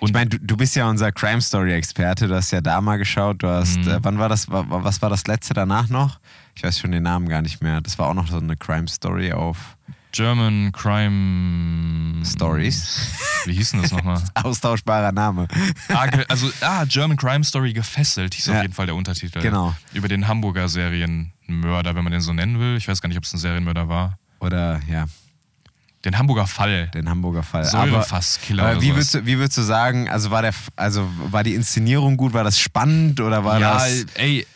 Und Ich meine, du, du bist ja unser Crime Story Experte. Du hast ja da mal geschaut. Du hast, Mhm. äh, wann war das? wa- wa- Was war das letzte danach noch? Ich weiß schon den Namen gar nicht mehr. Das war auch noch so eine Crime Story auf German Crime Stories. Wie hieß denn das nochmal? <laughs> Austauschbarer Name. ah, also, ah, German Crime Story gefesselt hieß Ja. auf jeden Fall der Untertitel. Genau. Über den Hamburger Serienmörder, wenn man den so nennen will. Ich weiß gar nicht, ob es ein Serienmörder war. Oder ja, Den Hamburger Fall. den Hamburger Fall. Säurefasskiller aber oder wie, würdest du, wie würdest du sagen, also war der also war die Inszenierung gut, war das spannend oder war ja, das ey.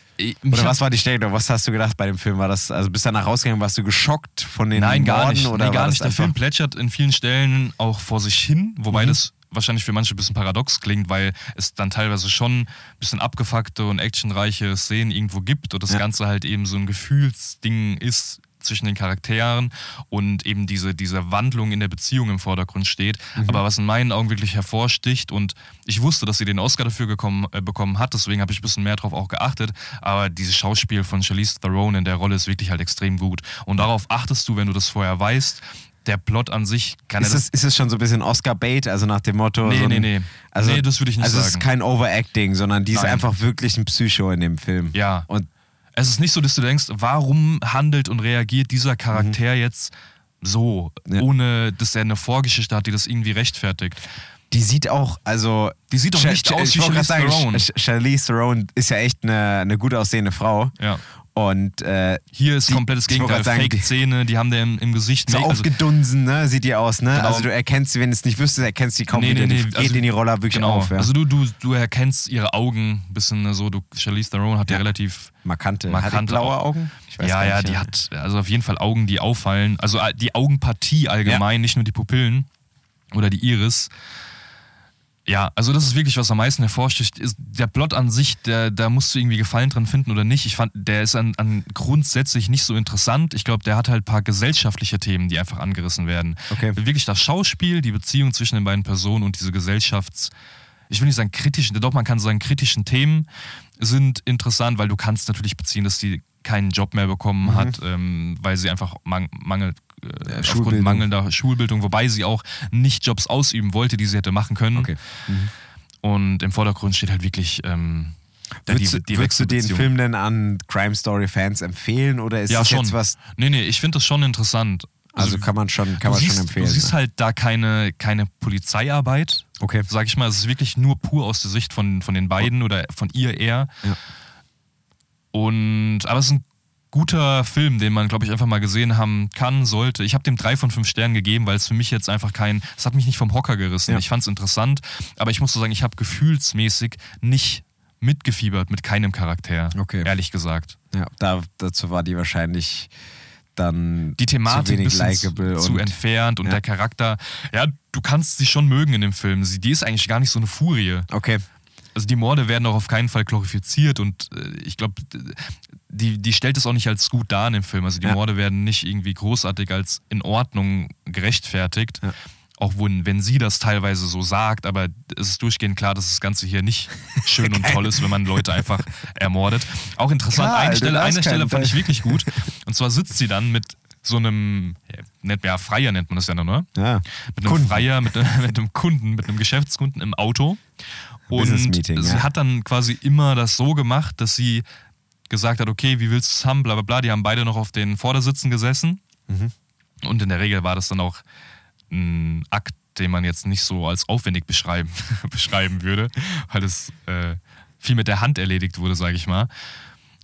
oder was war die Stelle? Was hast du gedacht bei dem Film? War das also bist du danach rausgegangen, warst du geschockt von den Nein, gar Morden nicht. oder nee, gar nicht. Der Film plätschert in vielen Stellen auch vor sich hin, wobei Mhm. das wahrscheinlich für manche ein bisschen paradox klingt, weil es dann teilweise schon ein bisschen abgefuckte und actionreiche Szenen irgendwo gibt und das Ja. Ganze halt eben so ein Gefühlsding ist zwischen den Charakteren und eben diese, diese Wandlung in der Beziehung im Vordergrund steht. Mhm. Aber was in meinen Augen wirklich hervorsticht und ich wusste, dass sie den Oscar dafür gekommen, äh, bekommen hat, deswegen habe ich ein bisschen mehr drauf auch geachtet, aber dieses Schauspiel von Charlize Theron in der Rolle ist wirklich halt extrem gut und darauf achtest du, wenn du das vorher weißt, der Plot an sich kann Ist er es, ist es schon so ein bisschen Oscar-Bait, also nach dem Motto? Nee, so ein, nee, nee. Also, Nee, das würde ich nicht also es ist sagen. kein Overacting, sondern die ist Nein. einfach wirklich ein Psycho in dem Film. Ja. Und Es ist nicht so, dass du denkst, warum handelt und reagiert dieser Charakter jetzt so, Mhm. Ja. ohne dass er eine Vorgeschichte hat, die das irgendwie rechtfertigt. die sieht auch, also. Die sieht doch nicht Cha- aus wie Charlize Theron. Ch- Charlize Theron ist ja echt eine, eine gut aussehende Frau. Ja. Und äh, Hier ist Die- komplettes Gegenteil. Fake-Zähne, die haben der im, im Gesicht. so also- aufgedunsen, ne? Sieht die aus, ne? Genau. Also du erkennst sie, wenn du es nicht wüsstest, erkennst du sie kaum Nee, wieder. nee, Die nee, geht also- in die Roller wirklich genau. auf. Ja. Also du, du, du erkennst ihre Augen ein bisschen ne, so. Du, Charlize Theron hat ja, Ja. relativ markante. Hat die markante blaue Au- Augen? Ich weiß ja, ja, nicht, die hat also auf jeden Fall Augen, die auffallen. Also äh, die Augenpartie allgemein, nicht nur die Pupillen oder die Iris. Ja, also das ist wirklich, was am meisten hervorsticht. Ist der Plot an sich, der, da musst du irgendwie Gefallen dran finden oder nicht. Ich fand, der ist an, an grundsätzlich nicht so interessant. Ich glaube, der hat halt ein paar gesellschaftliche Themen, die einfach angerissen werden. Okay. Wirklich das Schauspiel, die Beziehung zwischen den beiden Personen und diese Gesellschafts- ich will nicht sagen kritischen, doch man kann sagen kritischen Themen sind interessant, weil du kannst natürlich beziehen, dass sie keinen Job mehr bekommen hat, ähm, weil sie einfach mang mangelt äh, aufgrund mangelnder Schulbildung, wobei sie auch nicht Jobs ausüben wollte, die sie hätte machen können. Okay. Und im Vordergrund steht halt wirklich ähm, Würdest, die du- würdest du den. Film denn an Crime Story Fans empfehlen oder ist ja das schon. jetzt was? Nee, nee, ich finde das schon interessant. Also kann man schon, kann man siehst, schon empfehlen. Du siehst ne? halt da keine, keine Polizeiarbeit, Okay. sag ich mal. Es ist wirklich nur pur aus der Sicht von, von den beiden oder von ihr eher. Ja. Und, aber es ist ein guter Film, den man, glaube ich, einfach mal gesehen haben kann, sollte. Ich habe dem drei von fünf Sternen gegeben, weil es für mich jetzt einfach kein, es hat mich nicht vom Hocker gerissen. Ja. Ich fand es interessant, aber ich muss so sagen, ich habe gefühlsmäßig nicht mitgefiebert mit keinem Charakter, Okay. ehrlich gesagt. Ja, da, dazu war die wahrscheinlich dann die zu Thematik bisschen likable zu und entfernt und Ja. der Charakter, ja, du kannst sie schon mögen in dem Film. Sie, die ist eigentlich gar nicht so eine Furie. okay. Also die Morde werden auch auf keinen Fall glorifiziert und äh, ich glaube, die, die stellt es auch nicht als gut dar in dem Film. Also die Ja. Morde werden nicht irgendwie großartig als in Ordnung gerechtfertigt. Ja. Auch wenn, wenn sie das teilweise so sagt, aber es ist durchgehend klar, dass das Ganze hier nicht schön und <laughs> toll ist, wenn man Leute einfach ermordet. Auch interessant, Klar, eine Stelle, eine Stelle fand ich wirklich gut. <laughs> Und zwar sitzt sie dann mit so einem, ja, nennt, ja Freier nennt man das ja dann, oder? Ja. mit einem Kunden. Freier, mit, <laughs> mit einem Kunden, mit einem Geschäftskunden im Auto. Und Meeting, sie ja. hat dann quasi immer das so gemacht, dass sie gesagt hat, okay, wie willst du es haben, bla bla bla. Die haben beide noch auf den Vordersitzen gesessen. Mhm. Und in der Regel war das dann auch ein Akt, den man jetzt nicht so als aufwendig beschreiben, <laughs> beschreiben würde, weil es äh, viel mit der Hand erledigt wurde, sage ich mal.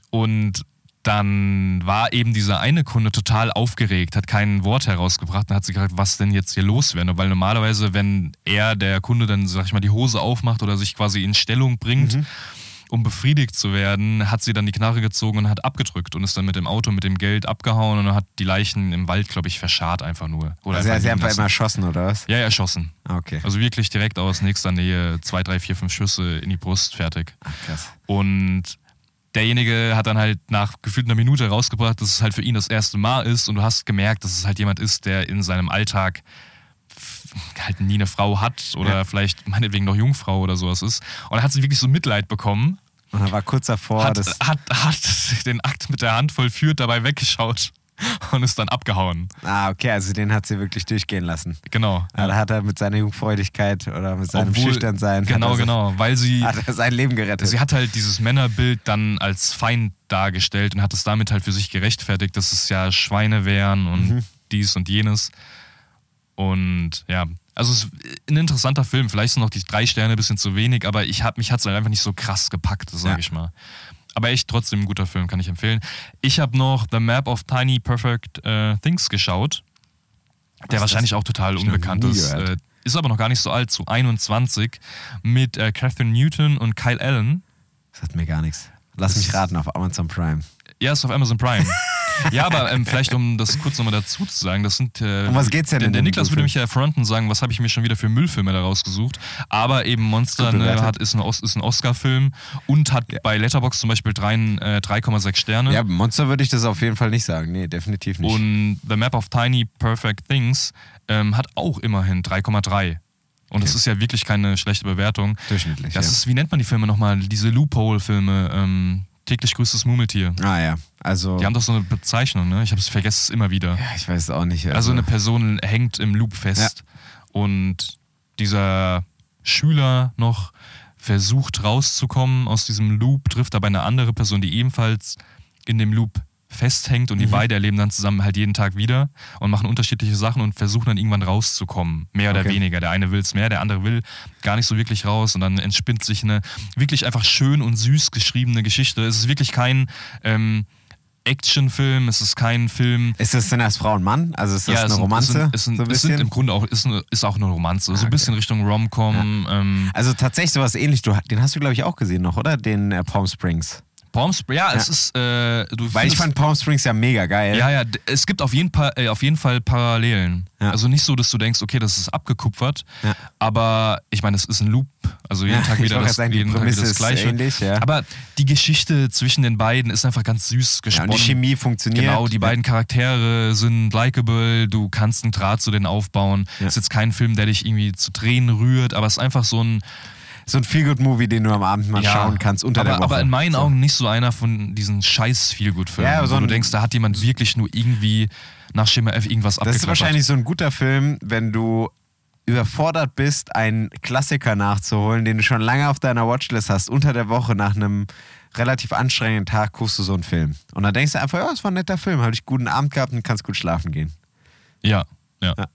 Und dann war eben dieser eine Kunde total aufgeregt, hat kein Wort herausgebracht und hat sich gefragt, was denn jetzt hier los wäre. Weil normalerweise, wenn er, der Kunde, dann, sag ich mal, die Hose aufmacht oder sich quasi in Stellung bringt, um befriedigt zu werden, hat sie dann die Knarre gezogen und hat abgedrückt und ist dann mit dem Auto, mit dem Geld abgehauen und hat die Leichen im Wald, glaube ich, verscharrt einfach nur. Oder Also er hat sie einfach immer erschossen, oder was? Ja, erschossen. Okay. Also wirklich direkt aus nächster Nähe, zwei, drei, vier, fünf Schüsse in die Brust, fertig. Ach, krass. Und derjenige hat dann halt nach gefühlt einer Minute rausgebracht, dass es halt für ihn das erste Mal ist und du hast gemerkt, dass es halt jemand ist, der in seinem Alltag halt nie eine Frau hat oder Ja. vielleicht meinetwegen noch Jungfrau oder sowas ist. Und dann hat sie wirklich so Mitleid bekommen, Und er war kurz davor, hat, das. hat, hat den Akt mit der Hand vollführt, dabei weggeschaut <laughs> und ist dann abgehauen. Ah, okay, also den hat sie wirklich durchgehen lassen. Genau. Ja. Da hat er mit seiner Jungfräulichkeit oder mit seinem Obwohl- Schüchternsein. Genau, er, genau. Weil sie, <laughs> Hat er sein Leben gerettet. sie hat halt dieses Männerbild dann als Feind dargestellt und hat es damit halt für sich gerechtfertigt, dass es ja Schweine wären und Mhm. dies und jenes. Und ja, also es ist ein interessanter Film. Vielleicht sind noch die drei Sterne ein bisschen zu wenig, aber ich hab, mich hat es halt einfach nicht so krass gepackt, sage Ja. ich mal. Aber echt trotzdem ein guter Film, kann ich empfehlen. Ich habe noch The Map of Tiny Perfect äh, Things geschaut, der wahrscheinlich das? auch total unbekannt ist. Äh, ist aber noch gar nicht so alt, zu 21, mit äh, Catherine Newton und Kyle Allen. Das hat mir gar nichts. Lass Das- mich raten, auf Amazon Prime. Ja, ist auf Amazon Prime. <laughs> ja, aber ähm, vielleicht um das kurz nochmal dazu zu sagen, das sind. Äh, Um was geht's denn Der, der Niklas würde mich ja fronten und sagen, was habe ich mir schon wieder für Müllfilme da rausgesucht. Aber eben Monster ne, hat, ist ein, ist ein Oscar-Film und hat bei Letterboxd zum Beispiel drei- äh, 3,6 Sterne. Ja, Monster würde ich das auf jeden Fall nicht sagen. Nee, definitiv nicht. Und The Map of Tiny Perfect Things ähm, hat auch immerhin 3,3. Und das Okay. ist ja wirklich keine schlechte Bewertung. Durchschnittlich. Das ja. ist, wie nennt man die Filme nochmal? Diese Loophole-Filme. Ähm, täglich grüßt das Murmeltier. ah ja, also. Die haben doch so eine Bezeichnung, ne? Ich habe es vergessen es immer wieder. ja, ich weiß es auch nicht. Also eine Person hängt im Loop fest und dieser Schüler noch versucht rauszukommen aus diesem Loop, trifft aber eine andere Person, die ebenfalls in dem Loop festhängt und die beide erleben dann zusammen halt jeden Tag wieder und machen unterschiedliche Sachen und versuchen dann irgendwann rauszukommen. Mehr oder Okay. weniger. Der eine will es mehr, der andere will gar nicht so wirklich raus und dann entspinnt sich eine wirklich einfach schön und süß geschriebene Geschichte. Es ist wirklich kein ähm, Actionfilm, es ist kein Film, Ist das denn als Frau und Mann? Also ist das es eine sind- Romanze? Es sind, es sind, so ein es sind bisschen? im Grunde auch, ist, eine, ist auch eine Romanze. So ein okay. bisschen Richtung Rom-Com. Ähm, also tatsächlich sowas ähnlich. Du, den hast du, glaube ich, auch gesehen noch, oder? Den äh, Palm Springs. Palm Springs, ja, es ist. Äh, Weil ich fand Palm Springs ja mega geil. Ja, ja, es gibt auf jeden, Fall, äh, auf jeden Fall Parallelen. Ja. Also nicht so, dass du denkst, okay, das ist abgekupfert, Ja. aber ich meine, es ist ein Loop. Also jeden Ja, Tag wieder das, sagen, jeden Tag wieder das Gleiche. ähnlich, ja. Aber die Geschichte zwischen den beiden ist einfach ganz süß Ja, gesponnen. und die Chemie funktioniert. Genau, die Ja. beiden Charaktere sind likable, du kannst einen Draht zu denen aufbauen. Ja. Ist jetzt kein Film, der dich irgendwie zu Tränen rührt, aber es ist einfach so ein. So ein Feel-Good-Movie, den du am Abend mal schauen kannst unter aber, der Woche. aber in meinen so. Augen nicht so einer von diesen scheiß Feelgood-Filmen. Ja, so wo du denkst, da hat jemand wirklich nur irgendwie nach Schema F irgendwas Das ist wahrscheinlich so ein guter Film, wenn du überfordert bist, einen Klassiker nachzuholen, den du schon lange auf deiner Watchlist hast, unter der Woche nach einem relativ anstrengenden Tag guckst du so einen Film. Und dann denkst du einfach, ja, es war ein netter Film, habe ich guten Abend gehabt und kannst gut schlafen gehen. Ja, ja. Ja.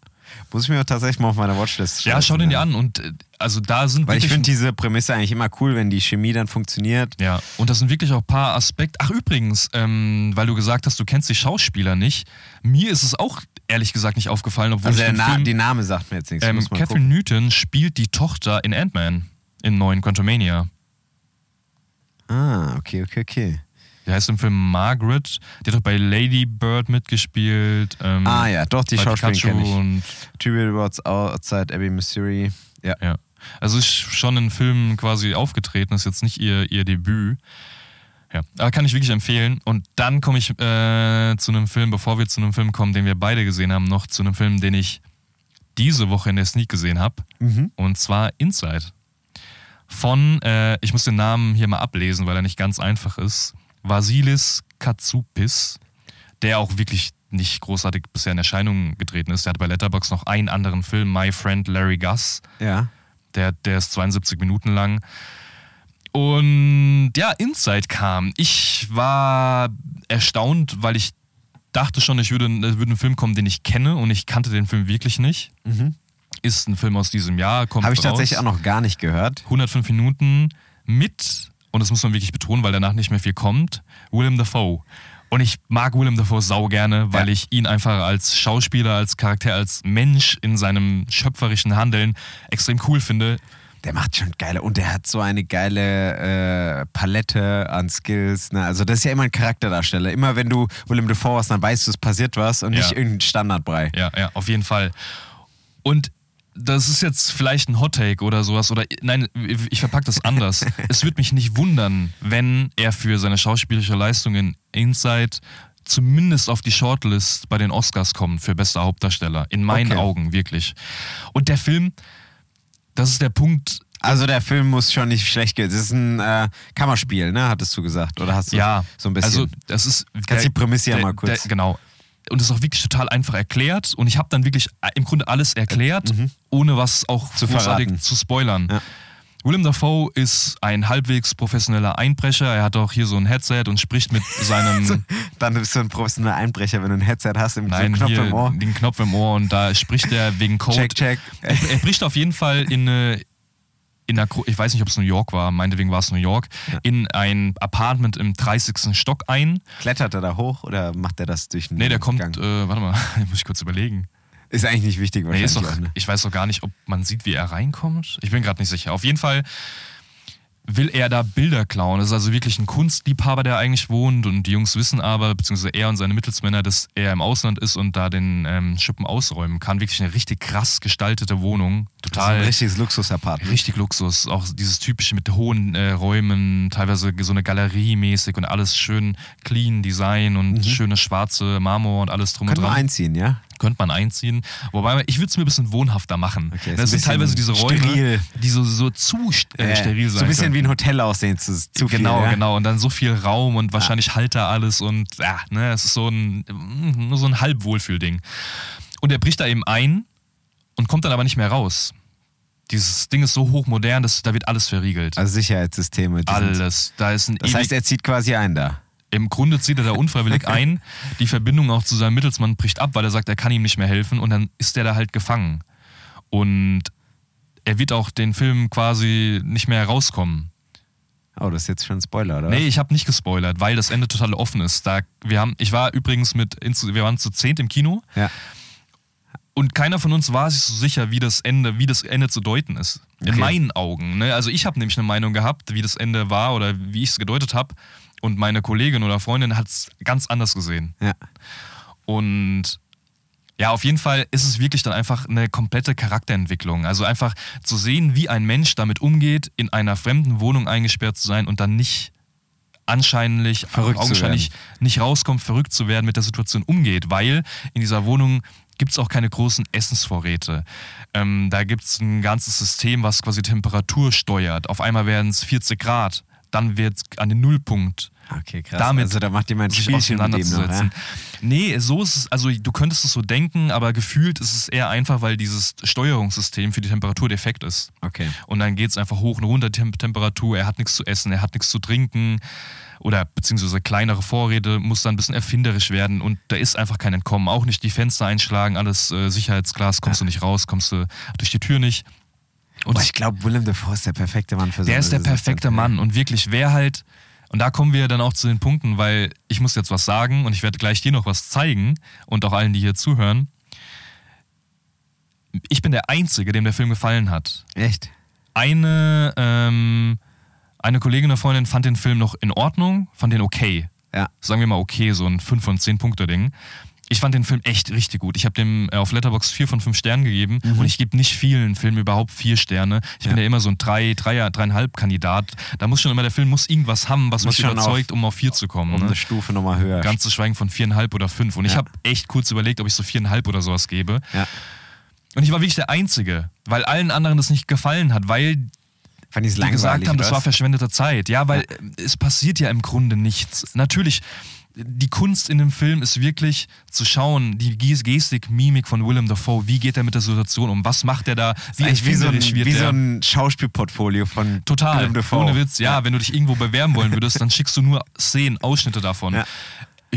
Muss ich mir tatsächlich mal auf meine Watchlist Ja, schreiben, schau den dir ja. an. Und äh, also da sind Weil ich finde diese Prämisse eigentlich immer cool, wenn die Chemie dann funktioniert. Ja, und das sind wirklich auch ein paar Aspekte. Ach, übrigens, ähm, weil du gesagt hast, du kennst die Schauspieler nicht. Mir ist es auch ehrlich gesagt nicht aufgefallen, obwohl Also ich der den Na Film, die Name sagt mir jetzt nichts. Ich ähm, Catherine Newton spielt die Tochter in Ant-Man im neuen Quantumania. gucken. Ah, okay, okay, okay. Der heißt im Film Margaret. Die hat doch bei Lady Bird mitgespielt. Ähm, Ah ja, doch, die Schauspielerin kenne ich. und Tribute Awards Outside Abbey, Missouri. Ja. Ja. Also ist schon in Filmen quasi aufgetreten, ist jetzt nicht ihr, ihr Debüt. Ja, aber kann ich wirklich empfehlen. Und dann komme ich äh, zu einem Film, bevor wir zu einem Film kommen, den wir beide gesehen haben, noch zu einem Film, den ich diese Woche in der Sneak gesehen habe. Mhm. Und zwar Inside. Von, äh, ich muss den Namen hier mal ablesen, weil er nicht ganz einfach ist. Vasilis Katsoupis, der auch wirklich nicht großartig bisher in Erscheinung getreten ist. Der hat bei Letterboxd noch einen anderen Film, My Friend Larry Gus. Ja. Der, der ist 72 Minuten lang. Und ja, Inside kam. Ich war erstaunt, weil ich dachte schon, ich würde, es würde ein Film kommen, den ich kenne und ich kannte den Film wirklich nicht. Ist ein Film aus diesem Jahr, kommt Habe ich raus. tatsächlich auch noch gar nicht gehört. 105 Minuten mit, und das muss man wirklich betonen, weil danach nicht mehr viel kommt, Willem Dafoe. Und ich mag Willem Dafoe sau gerne, weil Ja. ich ihn einfach als Schauspieler, als Charakter, als Mensch in seinem schöpferischen Handeln extrem cool finde. Der macht schon geile und der hat so eine geile äh, Palette an Skills. Ne? Also das ist ja immer ein Charakterdarsteller. Immer wenn du Willem Dafoe hast, dann weißt du, es passiert was und Ja. nicht irgendein Standardbrei. Ja, ja, auf jeden Fall. Und das ist jetzt vielleicht ein Hot Take oder sowas oder nein, ich verpacke das anders. <laughs> es würde mich nicht wundern, wenn er für seine schauspielerische Leistung in Inside zumindest auf die Shortlist bei den Oscars kommt für bester Hauptdarsteller. In meinen Okay. Augen wirklich. Und der Film, das ist der Punkt. Also der Film muss schon nicht schlecht gehen. Das ist ein äh, Kammerspiel, ne? Hattest du gesagt? Oder hast du Ja, so ein bisschen? Also das ist Kannst die Prämisse ja der- mal kurz- Der, genau. Und es ist auch wirklich total einfach erklärt. Und ich habe dann wirklich im Grunde alles erklärt, ohne was auch Mhm. Zu verraten. zu spoilern. Ja. Willem Dafoe ist ein halbwegs professioneller Einbrecher. Er hat auch hier so ein Headset und spricht mit <laughs> seinem Dann bist du ein professioneller Einbrecher, wenn du ein Headset hast, im Nein, Knopf hier im Ohr. den Knopf im Ohr und da spricht er wegen Code. Check, check. Er, er bricht auf jeden Fall in eine, in Gro- ich weiß nicht, ob es New York war, meinetwegen war es New York, in ein Apartment im 30. Stock ein. Klettert er da hoch oder macht er das durch den Nee, der kommt, Gang? äh, warte mal, <laughs> muss ich kurz überlegen. Ist eigentlich nicht wichtig Nee, wahrscheinlich ist doch, auch, ne? ich weiß doch gar nicht, ob man sieht, wie er reinkommt. Ich bin gerade nicht sicher. Auf jeden Fall will er da Bilder klauen. Das ist also wirklich ein Kunstliebhaber, der eigentlich wohnt. Und die Jungs wissen aber, beziehungsweise er und seine Mittelsmänner, dass er im Ausland ist und da den ähm, Schuppen ausräumen kann. Wirklich eine richtig krass gestaltete Wohnung. Total ein richtiges Luxus-Apartment. Richtig Luxus, auch dieses typische mit hohen äh, Räumen, teilweise so eine Galerie mäßig und alles schön clean Design und schöne schwarze Marmor und alles drum Können und wir dran. einziehen, ja? Könnte man einziehen. Wobei ich würde es mir ein bisschen wohnhafter machen. Okay, das sind teilweise diese Räume, steril. die so, so zu äh, steril sind. So ein bisschen wie ein Hotel aussehen, zu, zu viel, Genau, ja? genau. Und dann so viel Raum und wahrscheinlich Halter alles und ja, ne, es ist so ein, mm, nur so ein Halbwohlfühlding. Und er bricht da eben ein und kommt dann aber nicht mehr raus. Dieses Ding ist so hochmodern, dass da wird alles verriegelt. Also Sicherheitssysteme. Alles. Da ist ein das heißt, er zieht quasi ein da. Im Grunde zieht er da unfreiwillig ein. Die Verbindung auch zu seinem Mittelsmann bricht ab, weil er sagt, er kann ihm nicht mehr helfen und dann ist er da halt gefangen. Und er wird auch den Film quasi nicht mehr herauskommen. Oh, das ist jetzt schon ein Spoiler, oder? Nee, ich habe nicht gespoilert, weil das Ende total offen ist. Da, wir, haben, ich war übrigens mit, wir waren zu zehnt im Kino Ja. und keiner von uns war sich so sicher, wie das Ende, wie das Ende zu deuten ist. In Okay. meinen Augen. Ne? Also ich habe nämlich eine Meinung gehabt, wie das Ende war oder wie ich es gedeutet habe. Und meine Kollegin oder Freundin hat es ganz anders gesehen. Ja. Und ja, auf jeden Fall ist es wirklich dann einfach eine komplette Charakterentwicklung. Also einfach zu sehen, wie ein Mensch damit umgeht, in einer fremden Wohnung eingesperrt zu sein und dann nicht anscheinlich, Verrückt zu augenscheinlich nicht rauskommt, verrückt zu werden, mit der Situation umgeht, weil in dieser Wohnung gibt es auch keine großen Essensvorräte. Ähm, da gibt es ein ganzes System, was quasi Temperatur steuert. Auf einmal werden es 40 Grad, dann wird es an den Nullpunkt Okay, krass. Damit also da macht jemand ein sich Spielchen ihm noch, ja? auseinanderzusetzen. Nee, so ist es, also du könntest es so denken, aber gefühlt ist es eher einfach, weil dieses Steuerungssystem für die Temperatur defekt ist. Okay. Und dann geht es einfach hoch und runter, die Temp Temperatur, er hat nichts zu essen, er hat nichts zu trinken oder beziehungsweise kleinere Vorräte, muss dann ein bisschen erfinderisch werden und da ist einfach kein Entkommen. Auch nicht die Fenster einschlagen, alles äh, Sicherheitsglas, kommst du nicht raus, kommst du durch die Tür nicht. Und Boah, ich glaube, Willem Dafoe ist der perfekte Mann für so der ist der perfekte Mann und wirklich, wer halt, und da kommen wir dann auch zu den Punkten, weil ich muss jetzt was sagen und ich werde gleich dir noch was zeigen und auch allen, die hier zuhören. Ich bin der Einzige, dem der Film gefallen hat. Echt? Eine, ähm, eine Kollegin oder Freundin fand den Film noch in Ordnung, fand den okay. Ja. Sagen wir mal okay, so ein 5 von 10 Punkte Ding. Ich fand den Film echt richtig gut. Ich habe dem äh, auf Letterboxd 4 von 5 Sternen gegeben und ich gebe nicht vielen Filmen überhaupt 4 Sterne. Ich bin Mhm. Ja. ja immer so ein 3, 3, 3,5 Kandidat. Da muss schon immer, der Film muss irgendwas haben, was Muss mich überzeugt, um auf 4 zu kommen. Um ne? eine Stufe nochmal höher. Ganz zu schweigen von 4,5 oder 5. Und ich Ja. habe echt kurz überlegt, ob ich so 4,5 oder sowas gebe. ja. Und ich war wirklich der Einzige, weil allen anderen das nicht gefallen hat, weil Fand ich die gesagt haben, das war verschwendete Zeit. Ja, weil äh, es passiert ja im Grunde nichts. Natürlich, die Kunst in dem Film ist wirklich zu schauen, die Ges- Gestik, Mimik von Willem Dafoe, wie geht er mit der Situation um, was macht er da, wie Eigentlich wie so ein, wie so er. ein Schauspielportfolio von Total, Willem Dafoe. ohne Witz. Ja, wenn du dich irgendwo bewerben wollen würdest, dann schickst du nur Szenen, Ausschnitte davon. Ja.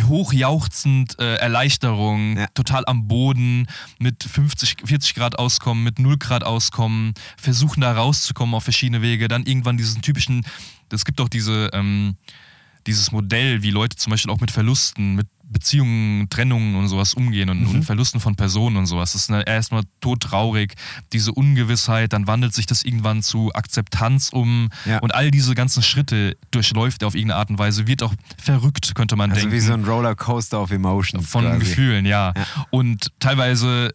Hochjauchzend, äh, Erleichterung, Ja. total am Boden, mit 50, 40 Grad auskommen, mit 0 Grad auskommen, versuchen da rauszukommen auf verschiedene Wege, dann irgendwann diesen typischen, es gibt auch diese, ähm, dieses Modell, wie Leute zum Beispiel auch mit Verlusten, mit Beziehungen, Trennungen und sowas umgehen und, Mhm. und Verlusten von Personen und sowas. Das ist eine- erstmal todtraurig, diese Ungewissheit, dann wandelt sich das irgendwann zu Akzeptanz um Ja. und all diese ganzen Schritte durchläuft er auf irgendeine Art und Weise, wird auch verrückt, könnte man Also denken wie so ein Rollercoaster of Emotions. von quasi. Gefühlen, ja. Ja. Und teilweise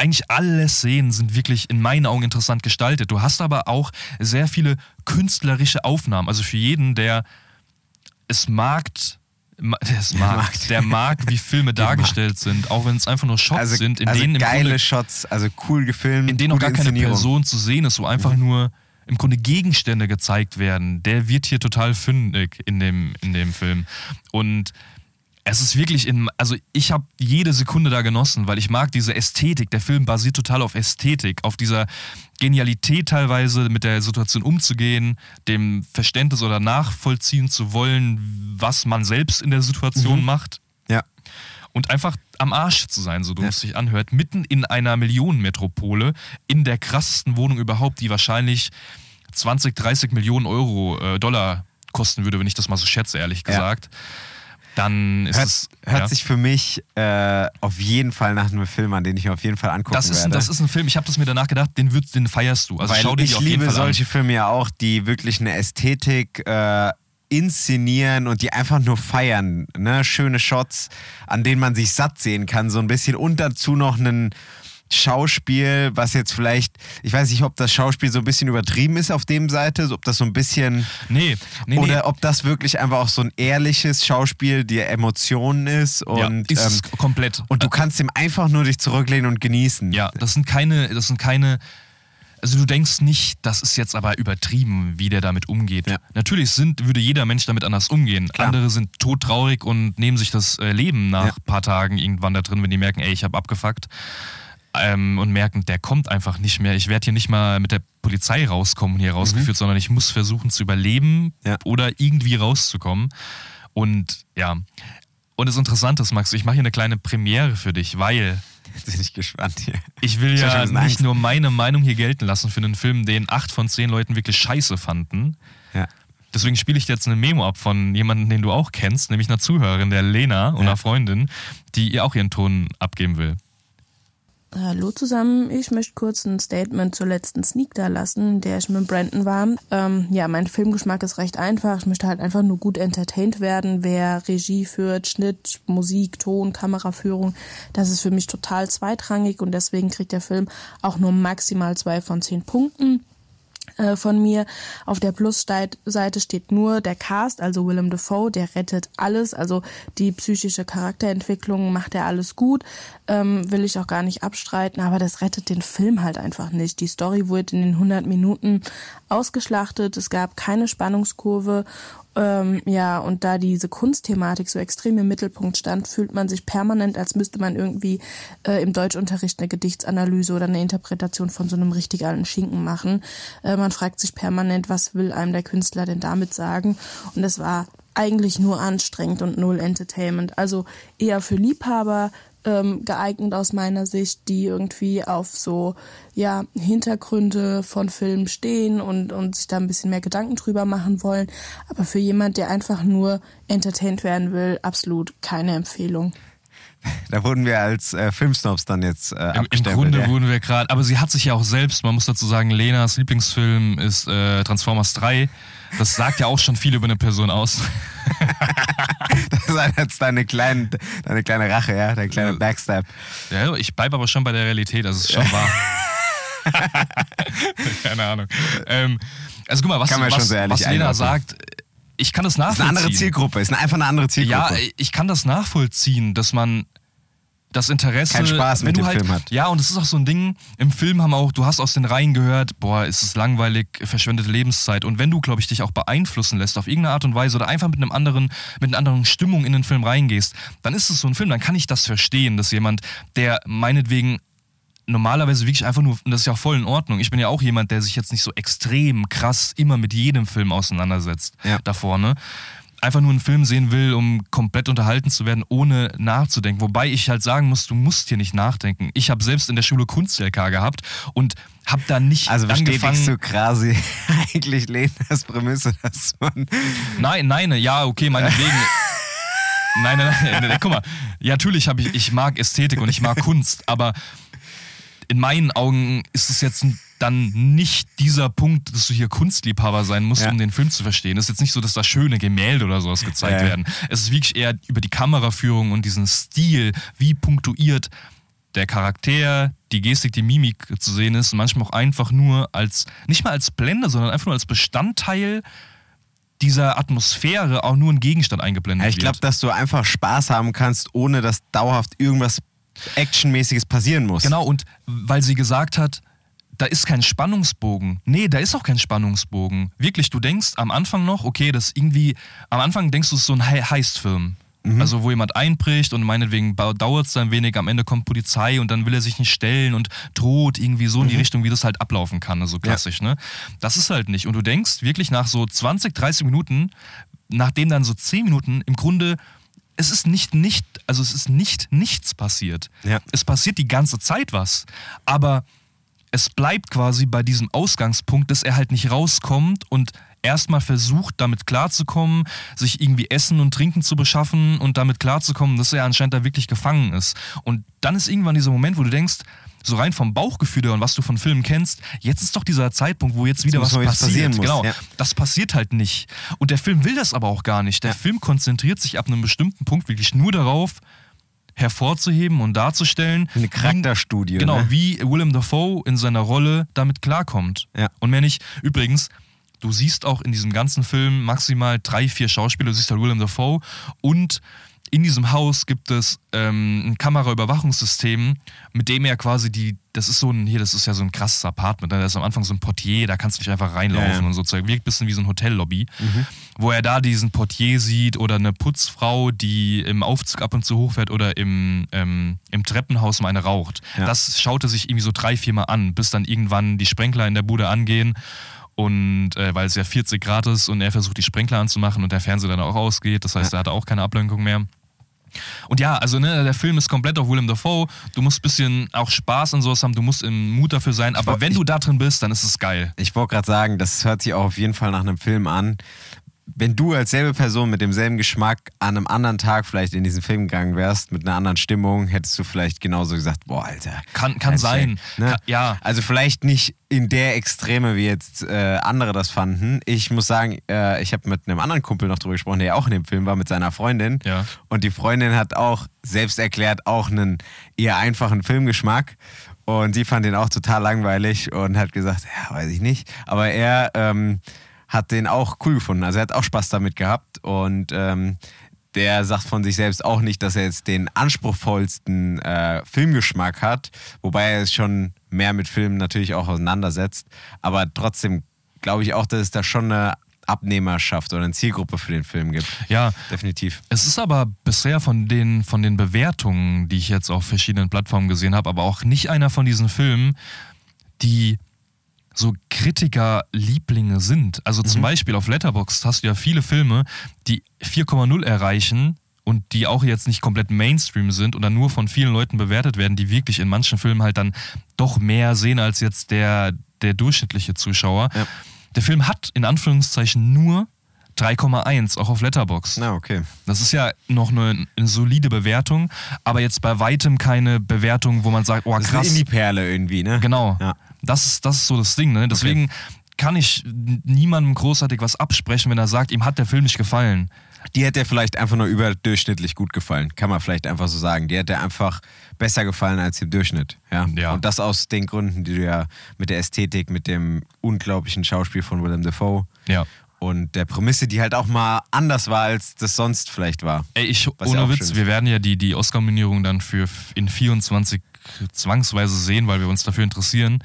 eigentlich alle Szenen sind wirklich in meinen Augen interessant gestaltet. Du hast aber auch sehr viele künstlerische Aufnahmen. Also für jeden, der es mag, es mag, der mag, wie Filme <laughs> dargestellt sind, auch wenn es einfach nur Shots Also, sind, in also denen im geile Grunde, Shots, also cool gefilmt. in denen auch gar keine. Person zu sehen ist, wo einfach nur im Grunde Gegenstände gezeigt werden. Der wird hier total fündig in dem, in dem Film. Und es ist wirklich in, also ich habe jede Sekunde da genossen, weil ich mag diese Ästhetik. Der Film basiert total auf Ästhetik, auf dieser Genialität teilweise mit der Situation umzugehen, dem Verständnis oder nachvollziehen zu wollen, was man selbst in der Situation macht Ja. und einfach am Arsch zu sein, so dumm es sich anhört, mitten in einer Millionenmetropole, in der krassesten Wohnung überhaupt, die wahrscheinlich 20, 30 Millionen Euro, äh, Dollar kosten würde, wenn ich das mal so schätze, ehrlich Ja. Dann ist Hört, es. hört ja. sich für mich äh, auf jeden Fall nach einem Film an, den ich mir auf jeden Fall angucken das, ist, werde. das ist ein Film, ich habe das mir danach gedacht, den, würd, den feierst du. Also Weil schau dir ich auf jeden liebe Fall solche an. Filme ja auch, die wirklich eine Ästhetik äh, inszenieren und die einfach nur feiern. Ne? Schöne Shots, an denen man sich satt sehen kann, so ein bisschen. Und dazu noch ein Schauspiel, was jetzt vielleicht, ich weiß nicht, ob das Schauspiel so ein bisschen übertrieben ist auf dem Seite, ob das so ein bisschen Nee, nee, oder nee. ob das wirklich einfach auch so ein ehrliches Schauspiel, die Emotionen ist Ja, und ist ähm, komplett. und du kannst ihm einfach nur dich zurücklehnen und genießen. Ja, das sind keine, das sind keine. Also du denkst nicht, das ist jetzt aber übertrieben, wie der damit umgeht. Ja. Natürlich sind, würde jeder Mensch damit anders umgehen. Klar. Andere sind todtraurig und nehmen sich das äh, Leben nach Ja. ein paar Tagen irgendwann da drin, wenn die merken, ey, ich habe abgefuckt. Ähm, und merken, der kommt einfach nicht mehr. Ich werde hier nicht mal mit der Polizei rauskommen und hier rausgeführt, sondern ich muss versuchen zu überleben Ja. oder irgendwie rauszukommen. Und ja. Und das Interessante ist, Max, ich mache hier eine kleine Premiere für dich, weil Jetzt bin ich gespannt hier. ich will Ich ja nicht Angst. nur meine Meinung hier gelten lassen für einen Film, den acht von zehn Leuten wirklich scheiße fanden. Ja. Deswegen spiele ich dir jetzt eine Memo ab von jemandem, den du auch kennst, nämlich einer Zuhörerin, der Lena und Ja. einer Freundin, die ihr auch ihren Ton abgeben will. Hallo zusammen, ich möchte kurz ein Statement zur letzten Sneak da lassen, in der ich mit Brandon war. Ähm, ja, mein Filmgeschmack ist recht einfach. Ich möchte halt einfach nur gut entertained werden. Wer Regie führt, Schnitt, Musik, Ton, Kameraführung, das ist für mich total zweitrangig und deswegen kriegt der Film auch nur maximal zwei von zehn Punkten von mir. Auf der Plus-Seite steht nur der Cast, also Willem Dafoe, der rettet alles. Also die psychische Charakterentwicklung macht er alles gut. Ähm, will ich auch gar nicht abstreiten, aber das rettet den Film halt einfach nicht. Die Story wurde in den 100 Minuten ausgeschlachtet. Es gab keine Spannungskurve. Ähm, ja, und da diese Kunstthematik so extrem im Mittelpunkt stand, fühlt man sich permanent, als müsste man irgendwie äh, im Deutschunterricht eine Gedichtsanalyse oder eine Interpretation von so einem richtig alten Schinken machen. Äh, man fragt sich permanent, was will einem der Künstler denn damit sagen? Und es war eigentlich nur anstrengend und null Entertainment. Also eher für Liebhaber ähm, geeignet aus meiner Sicht, die irgendwie auf so ja Hintergründe von Filmen stehen und und sich da ein bisschen mehr Gedanken drüber machen wollen. Aber für jemand, der einfach nur entertained werden will, absolut keine Empfehlung. Da wurden wir als äh, Filmsnobs dann jetzt äh, Im, Im. Grunde ja. wurden wir gerade, aber sie hat sich ja auch selbst, man muss dazu sagen, Lenas Lieblingsfilm ist äh, Transformers 3. Das sagt ja auch schon viel über eine Person aus. <laughs> Das ist jetzt deine, kleine, deine kleine Rache, ja, dein kleiner Backstab. Ja, ich bleibe aber schon bei der Realität, das ist schon wahr. <laughs> Keine Ahnung. Ähm, also guck mal, was, was, so was Lena sagt, ich kann das Das ist nachvollziehen. eine andere Zielgruppe, ist einfach eine andere Ja, Zielgruppe. ich kann das nachvollziehen, dass man das Interesse. Keinen Spaß wenn mit du dem halt, Film hat. Ja, und es ist auch so ein Ding, im Film haben auch, du hast aus den Reihen gehört, boah, ist es langweilig, verschwendete Lebenszeit. Und wenn du, glaube ich, dich auch beeinflussen lässt auf irgendeine Art und Weise oder einfach mit einem anderen, mit einer anderen Stimmung in den Film reingehst, dann ist es so ein Film, dann kann ich das verstehen, dass jemand, der meinetwegen normalerweise wirklich einfach nur, und das ist ja auch voll in Ordnung. Ich bin ja auch jemand, der sich jetzt nicht so extrem krass immer mit jedem Film auseinandersetzt Ja. da vorne. Einfach nur einen Film sehen will, um komplett unterhalten zu werden, ohne nachzudenken. Wobei ich halt sagen muss, du musst hier nicht nachdenken. Ich habe selbst in der Schule Kunst-LK gehabt und habe da nicht Also angefangen. du quasi <laughs> eigentlich Lenas Prämisse, dass man. Nein, nein, ja, okay, meinetwegen. <laughs> nein, nein, nein, nein, guck mal. Ja, natürlich habe ich, ich mag Ästhetik und ich mag Kunst, aber in meinen Augen ist es jetzt dann nicht dieser Punkt, dass du hier Kunstliebhaber sein musst, Ja. um den Film zu verstehen. Es ist jetzt nicht so, dass da schöne Gemälde oder sowas gezeigt Ja. werden. Es ist wirklich eher über die Kameraführung und diesen Stil, wie punktuiert der Charakter, die Gestik, die Mimik zu sehen ist, manchmal auch einfach nur als, nicht mal als Blende, sondern einfach nur als Bestandteil dieser Atmosphäre auch nur ein Gegenstand eingeblendet Ja, ich glaube, wird. dass du einfach Spaß haben kannst, ohne dass dauerhaft irgendwas Actionmäßiges passieren muss. Genau, und weil sie gesagt hat, da ist kein Spannungsbogen. Nee, da ist auch kein Spannungsbogen. Wirklich, du denkst am Anfang noch, okay, das irgendwie, am Anfang denkst du, es ist so ein He- Heistfilm. Also wo jemand einbricht und meinetwegen dauert es dann wenig, am Ende kommt Polizei und dann will er sich nicht stellen und droht irgendwie so in die Richtung, wie das halt ablaufen kann, also klassisch, ne? Das ist halt nicht. Und du denkst wirklich nach so 20, 30 Minuten, nachdem dann so 10 Minuten im Grunde es ist nicht nicht, also es ist nicht nichts passiert. Ja. Es passiert die ganze Zeit was, aber es bleibt quasi bei diesem Ausgangspunkt, dass er halt nicht rauskommt und erstmal versucht, damit klarzukommen, sich irgendwie Essen und Trinken zu beschaffen und damit klarzukommen, dass er anscheinend da wirklich gefangen ist. Und dann ist irgendwann dieser Moment, wo du denkst, so rein vom Bauchgefühl her und was du von Filmen kennst, jetzt ist doch dieser Zeitpunkt, wo jetzt wieder muss was passiert. passieren muss, genau. ja. Das passiert halt nicht. Und der Film will das aber auch gar nicht. Der Film konzentriert sich ab einem bestimmten Punkt wirklich nur darauf, hervorzuheben und darzustellen. Eine Charakterstudie. Genau, Ne? wie Willem Dafoe in seiner Rolle damit klarkommt. Ja. Und mehr nicht. Übrigens, du siehst auch in diesem ganzen Film maximal drei, vier Schauspieler. Du siehst halt Willem Dafoe und in diesem Haus gibt es ähm, ein Kameraüberwachungssystem, mit dem er quasi die, das ist so ein, hier, das ist ja so ein krasses Apartment, ne? da ist am Anfang so ein Portier, da kannst du nicht einfach reinlaufen Ja, ja. und so, Zeug. wirkt ein bisschen wie so ein Hotellobby, wo er da diesen Portier sieht oder eine Putzfrau, die im Aufzug ab und zu hochfährt oder im, ähm, im Treppenhaus mal eine raucht. Ja. Das schaut er sich irgendwie so drei, vier Mal an, bis dann irgendwann die Sprenkler in der Bude angehen und äh, weil es ja 40 Grad ist und er versucht die Sprenkler anzumachen und der Fernseher dann auch ausgeht, das heißt, er hat auch keine Ablenkung mehr. Und ja, also ne, der Film ist komplett auf Willem Dafoe. Du musst ein bisschen auch Spaß an sowas haben, du musst im Mut dafür sein, aber woll- wenn ich- du da drin bist, dann ist es geil. Ich wollte gerade sagen, das hört sich auch auf jeden Fall nach einem Film an. Wenn du als selbe Person mit demselben Geschmack an einem anderen Tag vielleicht in diesen Film gegangen wärst, mit einer anderen Stimmung, hättest du vielleicht genauso gesagt, boah, Alter. Kann- kann sein. Schleck, Ne? Kann- ja. Also vielleicht nicht in der Extreme, wie jetzt äh, andere das fanden. Ich muss sagen, äh, ich habe mit einem anderen Kumpel noch drüber gesprochen, der ja auch in dem Film war, mit seiner Freundin. Ja. Und die Freundin hat auch selbst erklärt, auch einen eher einfachen Filmgeschmack. Und sie fand den auch total langweilig und hat gesagt, ja, weiß ich nicht. Aber er ähm, hat den auch cool gefunden. Also er hat auch Spaß damit gehabt und ähm, der sagt von sich selbst auch nicht, dass er jetzt den anspruchsvollsten äh, Filmgeschmack hat, wobei er es schon mehr mit Filmen natürlich auch auseinandersetzt. Aber trotzdem glaube ich auch, dass es da schon eine Abnehmerschaft oder eine Zielgruppe für den Film gibt. Ja, Definitiv. Es ist aber bisher von den, von den Bewertungen, die ich jetzt auf verschiedenen Plattformen gesehen habe, aber auch nicht einer von diesen Filmen, die so Kritiker-Lieblinge sind. Also zum Beispiel auf Letterboxd hast du ja viele Filme, die 4,0 erreichen und die auch jetzt nicht komplett Mainstream sind oder nur von vielen Leuten bewertet werden, die wirklich in manchen Filmen halt dann doch mehr sehen als jetzt der, der durchschnittliche Zuschauer. Ja. Der Film hat in Anführungszeichen nur 3,1, auch auf Letterboxd. Na, okay. Das ist ja noch eine, eine solide Bewertung, aber jetzt bei weitem keine Bewertung, wo man sagt, oh Das ist eine krass. Indie-Perle irgendwie, ne? Genau. Ja. Das, ist, das ist so das Ding. Ne? Deswegen kann ich niemandem großartig was absprechen, wenn er sagt, ihm hat der Film nicht gefallen. Die hätte vielleicht einfach nur überdurchschnittlich gut gefallen. Kann man vielleicht einfach so sagen. Die hätte einfach besser gefallen als im Durchschnitt. Ja? Ja. Und das aus den Gründen, die du ja mit der Ästhetik, mit dem unglaublichen Schauspiel von Willem Dafoe Ja. und der Prämisse, die halt auch mal anders war, als das sonst vielleicht war. Ey, ich, ja ohne schön Witz, wir werden ja die, die Oscar-Nominierung dann für in 24 zwangsweise sehen, weil wir uns dafür interessieren.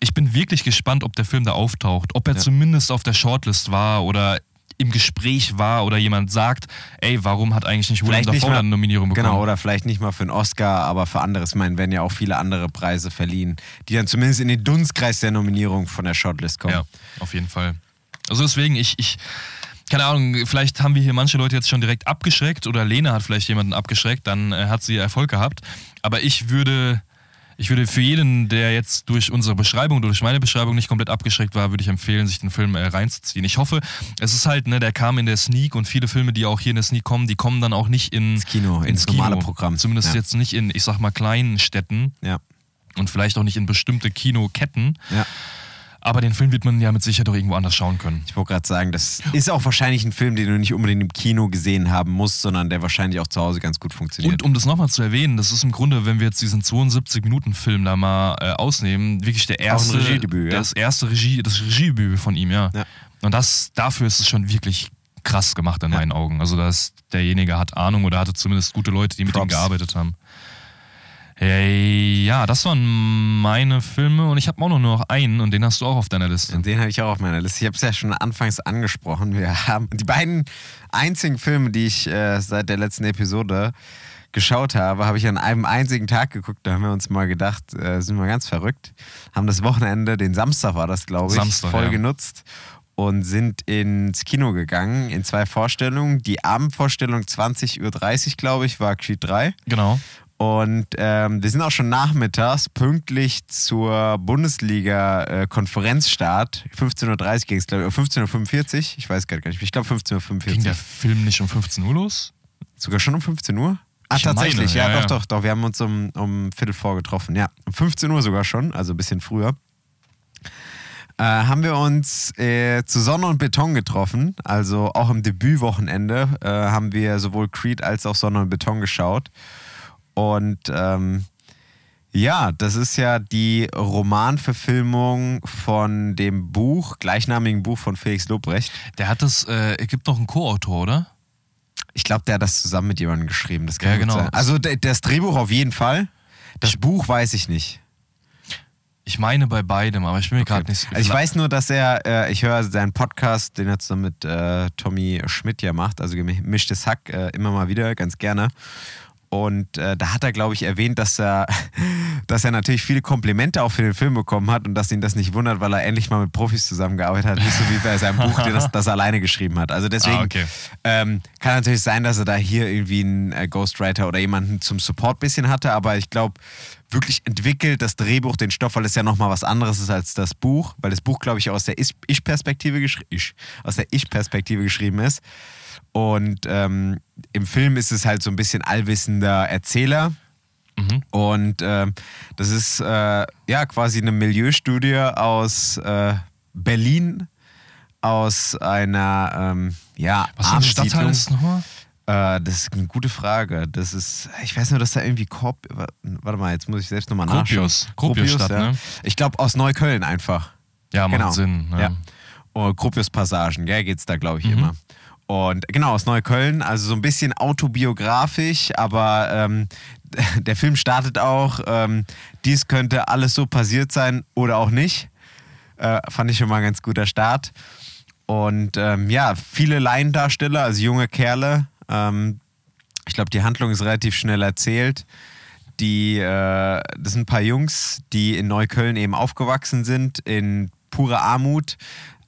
Ich bin wirklich gespannt, ob der Film da auftaucht, ob er Ja. zumindest auf der Shortlist war oder im Gespräch war oder jemand sagt, ey, warum hat eigentlich nicht Willem Dafoe eine Nominierung bekommen? Genau, oder vielleicht nicht mal für einen Oscar, aber für anderes. Ich meine, werden ja auch viele andere Preise verliehen, die dann zumindest in den Dunstkreis der Nominierung von der Shortlist kommen. Ja, auf jeden Fall. Also deswegen, ich, ich, keine Ahnung, vielleicht haben wir hier manche Leute jetzt schon direkt abgeschreckt oder Lena hat vielleicht jemanden abgeschreckt, dann äh, hat sie Erfolg gehabt. Aber ich würde, ich würde für jeden, der jetzt durch unsere Beschreibung, durch meine Beschreibung nicht komplett abgeschreckt war, würde ich empfehlen, sich den Film äh, reinzuziehen. Ich hoffe, es ist halt, ne, der kam in der Sneak und viele Filme, die auch hier in der Sneak kommen, die kommen dann auch nicht in, Ins Kino, ins normale Programm. Zumindest Ja. jetzt nicht in, ich sag mal, kleinen Städten Ja. und vielleicht auch nicht in bestimmte Kinoketten. ja. Aber den Film wird man ja mit Sicherheit auch irgendwo anders schauen können. Ich wollte gerade sagen, das ist auch wahrscheinlich ein Film, den du nicht unbedingt im Kino gesehen haben musst, sondern der wahrscheinlich auch zu Hause ganz gut funktioniert. Und um das nochmal zu erwähnen, das ist im Grunde, wenn wir jetzt diesen 72-Minuten-Film da mal äh, ausnehmen, wirklich der erste, Regiedebüt, ja. das erste Regie, das Regiedebüt von ihm, ja. Ja. Und das, dafür ist es schon wirklich krass gemacht in Ja. meinen Augen. Also dass derjenige hat Ahnung oder hatte zumindest gute Leute, die mit ihm Props. gearbeitet haben. Hey, ja, das waren meine Filme und ich habe auch nur noch einen und den hast du auch auf deiner Liste. Den habe ich auch auf meiner Liste. Ich habe es ja schon anfangs angesprochen. Wir haben die beiden einzigen Filme, die ich äh, seit der letzten Episode geschaut habe, habe ich an einem einzigen Tag geguckt. Da haben wir uns mal gedacht, äh, sind wir ganz verrückt. Haben das Wochenende, den Samstag war das, glaube ich, Samstag, voll ja. genutzt und sind ins Kino gegangen in zwei Vorstellungen. Die Abendvorstellung 20.30 Uhr, glaube ich, war Creed 3. Genau. Und ähm, wir sind auch schon nachmittags pünktlich zur Bundesliga-Konferenzstart. 15.30 Uhr ging es, glaube ich, oder 15.45 Uhr. Ich weiß gar nicht. Ich glaube 15.45 Ging Uhr. der Film nicht um 15 Uhr los? Sogar schon um 15 Uhr? Ach, Ich tatsächlich. meine, ja, ja, doch, doch, doch. Wir haben uns um, um Viertel vor getroffen. Ja, um 15 Uhr sogar schon, also ein bisschen früher. Äh, haben wir uns äh, zu Sonne und Beton getroffen. Also auch im Debütwochenende äh, haben wir sowohl Creed als auch Sonne und Beton geschaut. Und ähm, ja, das ist ja die Romanverfilmung von dem Buch, gleichnamigen Buch von Felix Lobrecht. Der hat das, äh, es gibt noch einen Co-Autor, oder? Ich glaube, der hat das zusammen mit jemandem geschrieben. Das kann Ja, genau. sein. Also das Drehbuch auf jeden Fall. Das Buch weiß ich nicht. Ich meine bei beidem, aber ich bin mir gerade nicht Also ich weiß nur, dass er, äh, ich höre seinen Podcast, den er zusammen mit äh, Tommy Schmidt ja macht, also gemischtes Hack, äh, immer mal wieder, ganz gerne. Und äh, da hat er, glaube ich, erwähnt, dass er, <laughs> dass er natürlich viele Komplimente auch für den Film bekommen hat und dass ihn das nicht wundert, weil er endlich mal mit Profis zusammengearbeitet hat, nicht so wie bei seinem Buch, der das, das er alleine geschrieben hat. Also <laughs> deswegen Ah, okay. ähm, kann natürlich sein, dass er da hier irgendwie einen äh, Ghostwriter oder jemanden zum Support bisschen hatte, aber ich glaube, wirklich entwickelt das Drehbuch den Stoff, weil es ja nochmal was anderes ist als das Buch, weil das Buch, glaube ich, aus der Ich- Ich-Perspektive ich, aus der Ich-Perspektive geschrieben ist. Und ähm, im Film ist es halt so ein bisschen allwissender Erzähler. Mhm. Und ähm, das ist äh, ja quasi eine Milieustudie aus äh, Berlin, aus einer ähm, ja, Was für ein Stadtteil ist das nochmal? Äh, das ist eine gute Frage. Das ist, ich weiß nur, dass da irgendwie Korb, warte mal, jetzt muss ich selbst nochmal nachschauen. Gropius. Gropiusstadt, ne? Ich glaube aus Neukölln einfach. Ja, macht Genau. Sinn. Ja. Ja. Oh, Gropius Passagen, gell, geht's da, glaube ich, Mhm. immer. Und genau, aus Neukölln, also so ein bisschen autobiografisch, aber ähm, <laughs> der Film startet auch, ähm, dies könnte alles so passiert sein oder auch nicht. Äh, fand ich schon mal ein ganz guter Start. Und ähm, ja, viele Laiendarsteller, also junge Kerle. Ähm, ich glaube, die Handlung ist relativ schnell erzählt. Die, äh, das sind ein paar Jungs, die in Neukölln eben aufgewachsen sind, in purer Armut,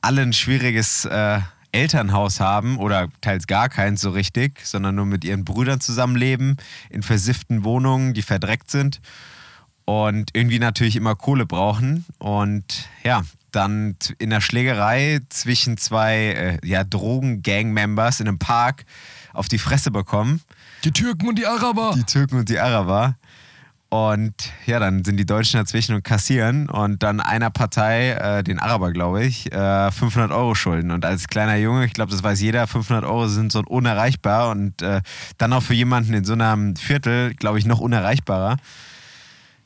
alle ein schwieriges äh, Elternhaus haben oder teils gar keins so richtig, sondern nur mit ihren Brüdern zusammenleben, in versifften Wohnungen, die verdreckt sind und irgendwie natürlich immer Kohle brauchen. Und ja, dann in der Schlägerei zwischen zwei äh, ja, Drogen-Gang-Members in einem Park auf die Fresse bekommen. Die Türken und die Araber. Die Türken und die Araber. Und ja, dann sind die Deutschen dazwischen und kassieren und dann einer Partei, äh, den Araber, glaube ich, äh, 500 Euro schulden. Und als kleiner Junge, ich glaube, das weiß jeder, 500 Euro sind so unerreichbar und äh, dann auch für jemanden in so einem Viertel, glaube ich, noch unerreichbarer.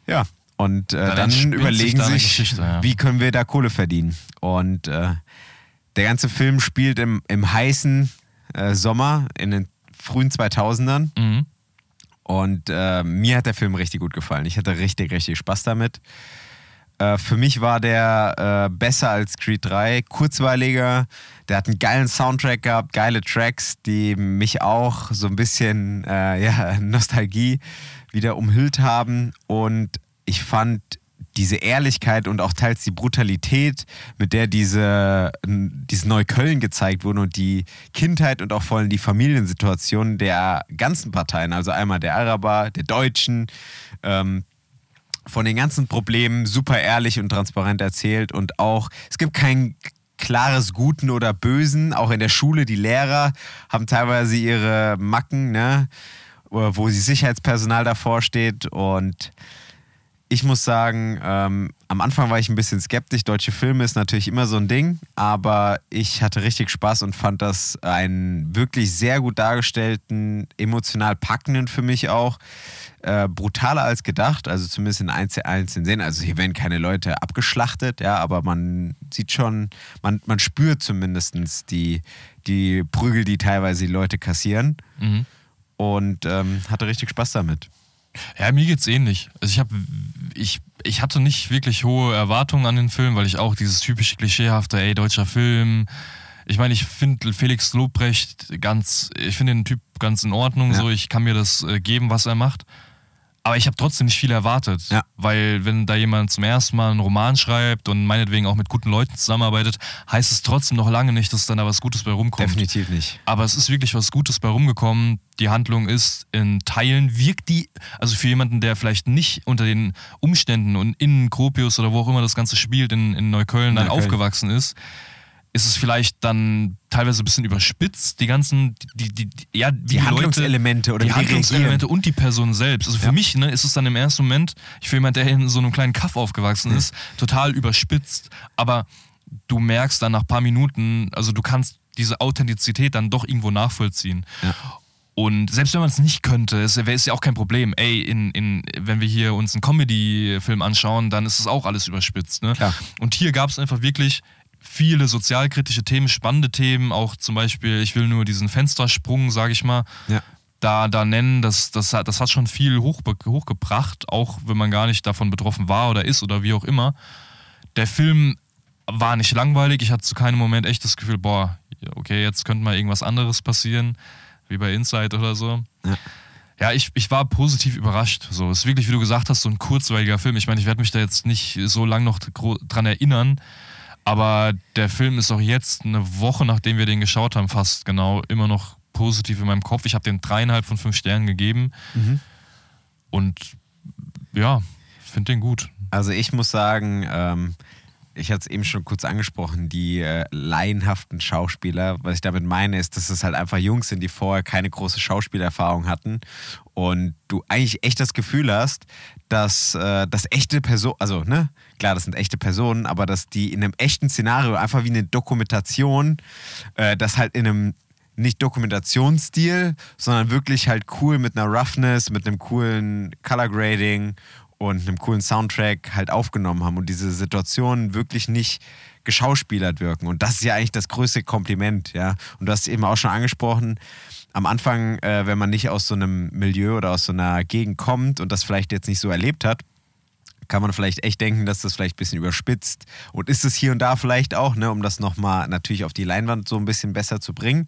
Ja, und äh, Dann dann, sich überlegen sich, Geschichte, ja. wie können wir da Kohle verdienen. Und äh, der ganze Film spielt im, im heißen äh, Sommer in den frühen 2000ern. Mhm. Und äh, mir hat der Film richtig gut gefallen. Ich hatte richtig, richtig Spaß damit. Äh, für mich war der äh, besser als Creed 3, kurzweiliger. Der hat einen geilen Soundtrack gehabt, geile Tracks, die mich auch so ein bisschen äh, ja, <laughs> Nostalgie wieder umhüllt haben. Und ich fand diese Ehrlichkeit und auch teils die Brutalität, mit der diese, dieses Neukölln gezeigt wurde und die Kindheit und auch vor allem die Familiensituation der ganzen Parteien, also einmal der Araber, der Deutschen, ähm, von den ganzen Problemen super ehrlich und transparent erzählt und auch, es gibt kein klares Guten oder Bösen, auch in der Schule, die Lehrer haben teilweise ihre Macken, ne, wo sie Sicherheitspersonal davor steht und ich muss sagen, ähm, am Anfang war ich ein bisschen skeptisch. Deutsche Filme ist natürlich immer so ein Ding, aber ich hatte richtig Spaß und fand das einen wirklich sehr gut dargestellten, emotional packenden für mich auch. Äh, brutaler als gedacht, also zumindest in einzelnen Szenen. Also hier werden keine Leute abgeschlachtet, ja, aber man sieht schon, man, man spürt zumindest die, die Prügel, die teilweise die Leute kassieren. Mhm. Und ähm, hatte richtig Spaß damit. Ja, mir geht's ähnlich. Also ich habe, ich, ich hatte nicht wirklich hohe Erwartungen an den Film, weil ich auch dieses typische klischeehafte, ey, deutscher Film. Ich meine, ich finde Felix Lobrecht ganz, ich finde den Typ ganz in Ordnung, Ja. so ich kann mir das äh, geben, was er macht. Aber ich habe trotzdem nicht viel erwartet, Ja. weil wenn da jemand zum ersten Mal einen Roman schreibt und meinetwegen auch mit guten Leuten zusammenarbeitet, heißt es trotzdem noch lange nicht, dass dann da was Gutes bei rumkommt. Definitiv nicht. Aber es ist wirklich was Gutes bei rumgekommen. Die Handlung ist in Teilen, wirkt die, also für jemanden, der vielleicht nicht unter den Umständen und in Gropius oder wo auch immer das Ganze spielt, in, in Neukölln dann Neukölln. aufgewachsen ist, ist es vielleicht dann teilweise ein bisschen überspitzt, die ganzen, die, die, die ja, wie Die Handlungselemente oder die die Handlungselemente und die Person selbst. Also für Ja. mich ne, ist es dann im ersten Moment, ich für jemand, der in so einem kleinen Kaff aufgewachsen ist, total überspitzt. Aber du merkst dann nach ein paar Minuten, also du kannst diese Authentizität dann doch irgendwo nachvollziehen. Ja. Und selbst wenn man es nicht könnte, es wäre ja auch kein Problem. Ey, in, in, wenn wir hier uns einen Comedy-Film anschauen, dann ist es auch alles überspitzt. Ne? Und hier gab es einfach wirklich viele sozialkritische Themen, spannende Themen, auch zum Beispiel, ich will nur diesen Fenstersprung, sage ich mal, Ja. da, da nennen, das, das, hat, das hat schon viel hochbe hochgebracht, auch wenn man gar nicht davon betroffen war oder ist oder wie auch immer. Der Film war nicht langweilig, ich hatte zu keinem Moment echt das Gefühl, boah, okay, jetzt könnte mal irgendwas anderes passieren, wie bei Inside oder so. Ja. Ja, ich, ich war positiv überrascht. So, es ist wirklich, wie du gesagt hast, so ein kurzweiliger Film. Ich meine, ich werde mich da jetzt nicht so lang noch dran erinnern, aber der Film ist auch jetzt eine Woche, nachdem wir den geschaut haben, fast genau, immer noch positiv in meinem Kopf. Ich habe den dreieinhalb von fünf Sternen gegeben und ja, finde den gut. Also ich muss sagen, ähm, ich hatte es eben schon kurz angesprochen, die äh, laienhaften Schauspieler. Was ich damit meine, ist, dass es halt einfach Jungs sind, die vorher keine große Schauspielerfahrung hatten und du eigentlich echt das Gefühl hast, dass äh, das echte Person, also ne, klar, das sind echte Personen, aber dass die in einem echten Szenario einfach wie eine Dokumentation, äh, das halt in einem nicht Dokumentationsstil, sondern wirklich halt cool mit einer Roughness, mit einem coolen Color Grading und einem coolen Soundtrack halt aufgenommen haben und diese Situationen wirklich nicht geschauspielert wirken. Und das ist ja eigentlich das größte Kompliment, ja. Und du hast eben auch schon angesprochen, am Anfang, äh, wenn man nicht aus so einem Milieu oder aus so einer Gegend kommt und das vielleicht jetzt nicht so erlebt hat, kann man vielleicht echt denken, dass das vielleicht ein bisschen überspitzt. Und ist es hier und da vielleicht auch, ne, um das nochmal natürlich auf die Leinwand so ein bisschen besser zu bringen.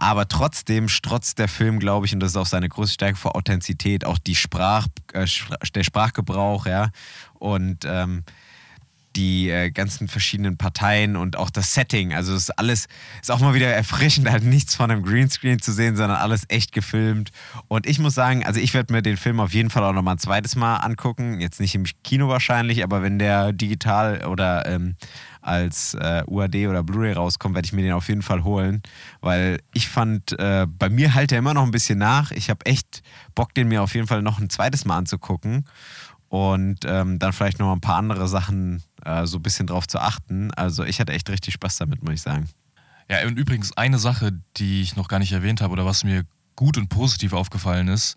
Aber trotzdem strotzt der Film, glaube ich, und das ist auch seine größte Stärke vor Authentizität, auch die Sprach, äh, der Sprachgebrauch, ja. Und ähm, die äh, ganzen verschiedenen Parteien und auch das Setting. Also es ist alles, ist auch mal wieder erfrischend, halt nichts von einem Greenscreen zu sehen, sondern alles echt gefilmt. Und ich muss sagen, also ich werde mir den Film auf jeden Fall auch nochmal ein zweites Mal angucken. Jetzt nicht im Kino wahrscheinlich, aber wenn der digital oder ähm, als äh, UAD oder Blu-ray rauskommt, werde ich mir den auf jeden Fall holen, weil ich fand, äh, bei mir halt er immer noch ein bisschen nach. Ich habe echt Bock, den mir auf jeden Fall noch ein zweites Mal anzugucken und ähm, dann vielleicht noch ein paar andere Sachen äh, so ein bisschen drauf zu achten. Also ich hatte echt richtig Spaß damit, muss ich sagen. Ja, und übrigens eine Sache, die ich noch gar nicht erwähnt habe oder was mir gut und positiv aufgefallen ist.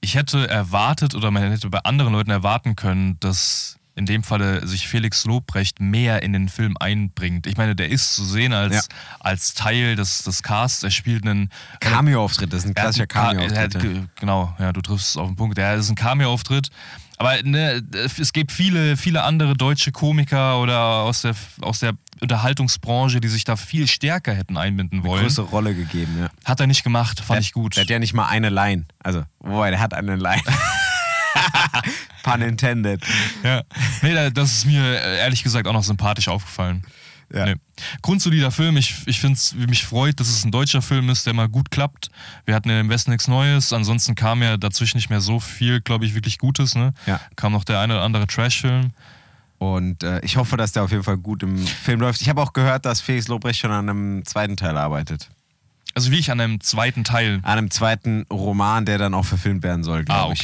Ich hätte erwartet oder man hätte bei anderen Leuten erwarten können, dass in dem Falle sich Felix Lobrecht mehr in den Film einbringt. Ich meine, der ist zu sehen als, Ja. als Teil des, des Casts. Er spielt einen Cameo-Auftritt, das ist ein er klassischer er Cameo-Auftritt. ge- Genau, ja, du triffst es auf den Punkt. Ja, das ist ein Cameo-Auftritt. Aber ne, es gibt viele, viele andere deutsche Komiker oder aus der, aus der Unterhaltungsbranche, die sich da viel stärker hätten einbinden Eine wollen. größere Rolle gegeben, ja. Hat er nicht gemacht, fand Der- ich gut. Der hat ja nicht mal eine Line. Also, wobei, der hat eine Line. <laughs> <laughs> Pun intended. Ja. Nee, da- das ist mir äh, ehrlich gesagt auch noch sympathisch aufgefallen. Ja. Nee. Grundsolider Film. Ich, ich finde es, mich freut, dass es ein deutscher Film ist, der mal gut klappt. Wir hatten ja im Westen nichts Neues. Ansonsten kam ja dazwischen nicht mehr so viel, glaube ich, wirklich Gutes. Ne? Ja. Kam noch der eine oder andere Trash-Film. Und äh, ich hoffe, dass der auf jeden Fall gut im Film läuft. Ich habe auch gehört, dass Felix Lobrecht schon an einem zweiten Teil arbeitet. Also wie ich an einem zweiten Teil. An einem zweiten Roman, der dann auch verfilmt werden soll, glaube Ah, ich.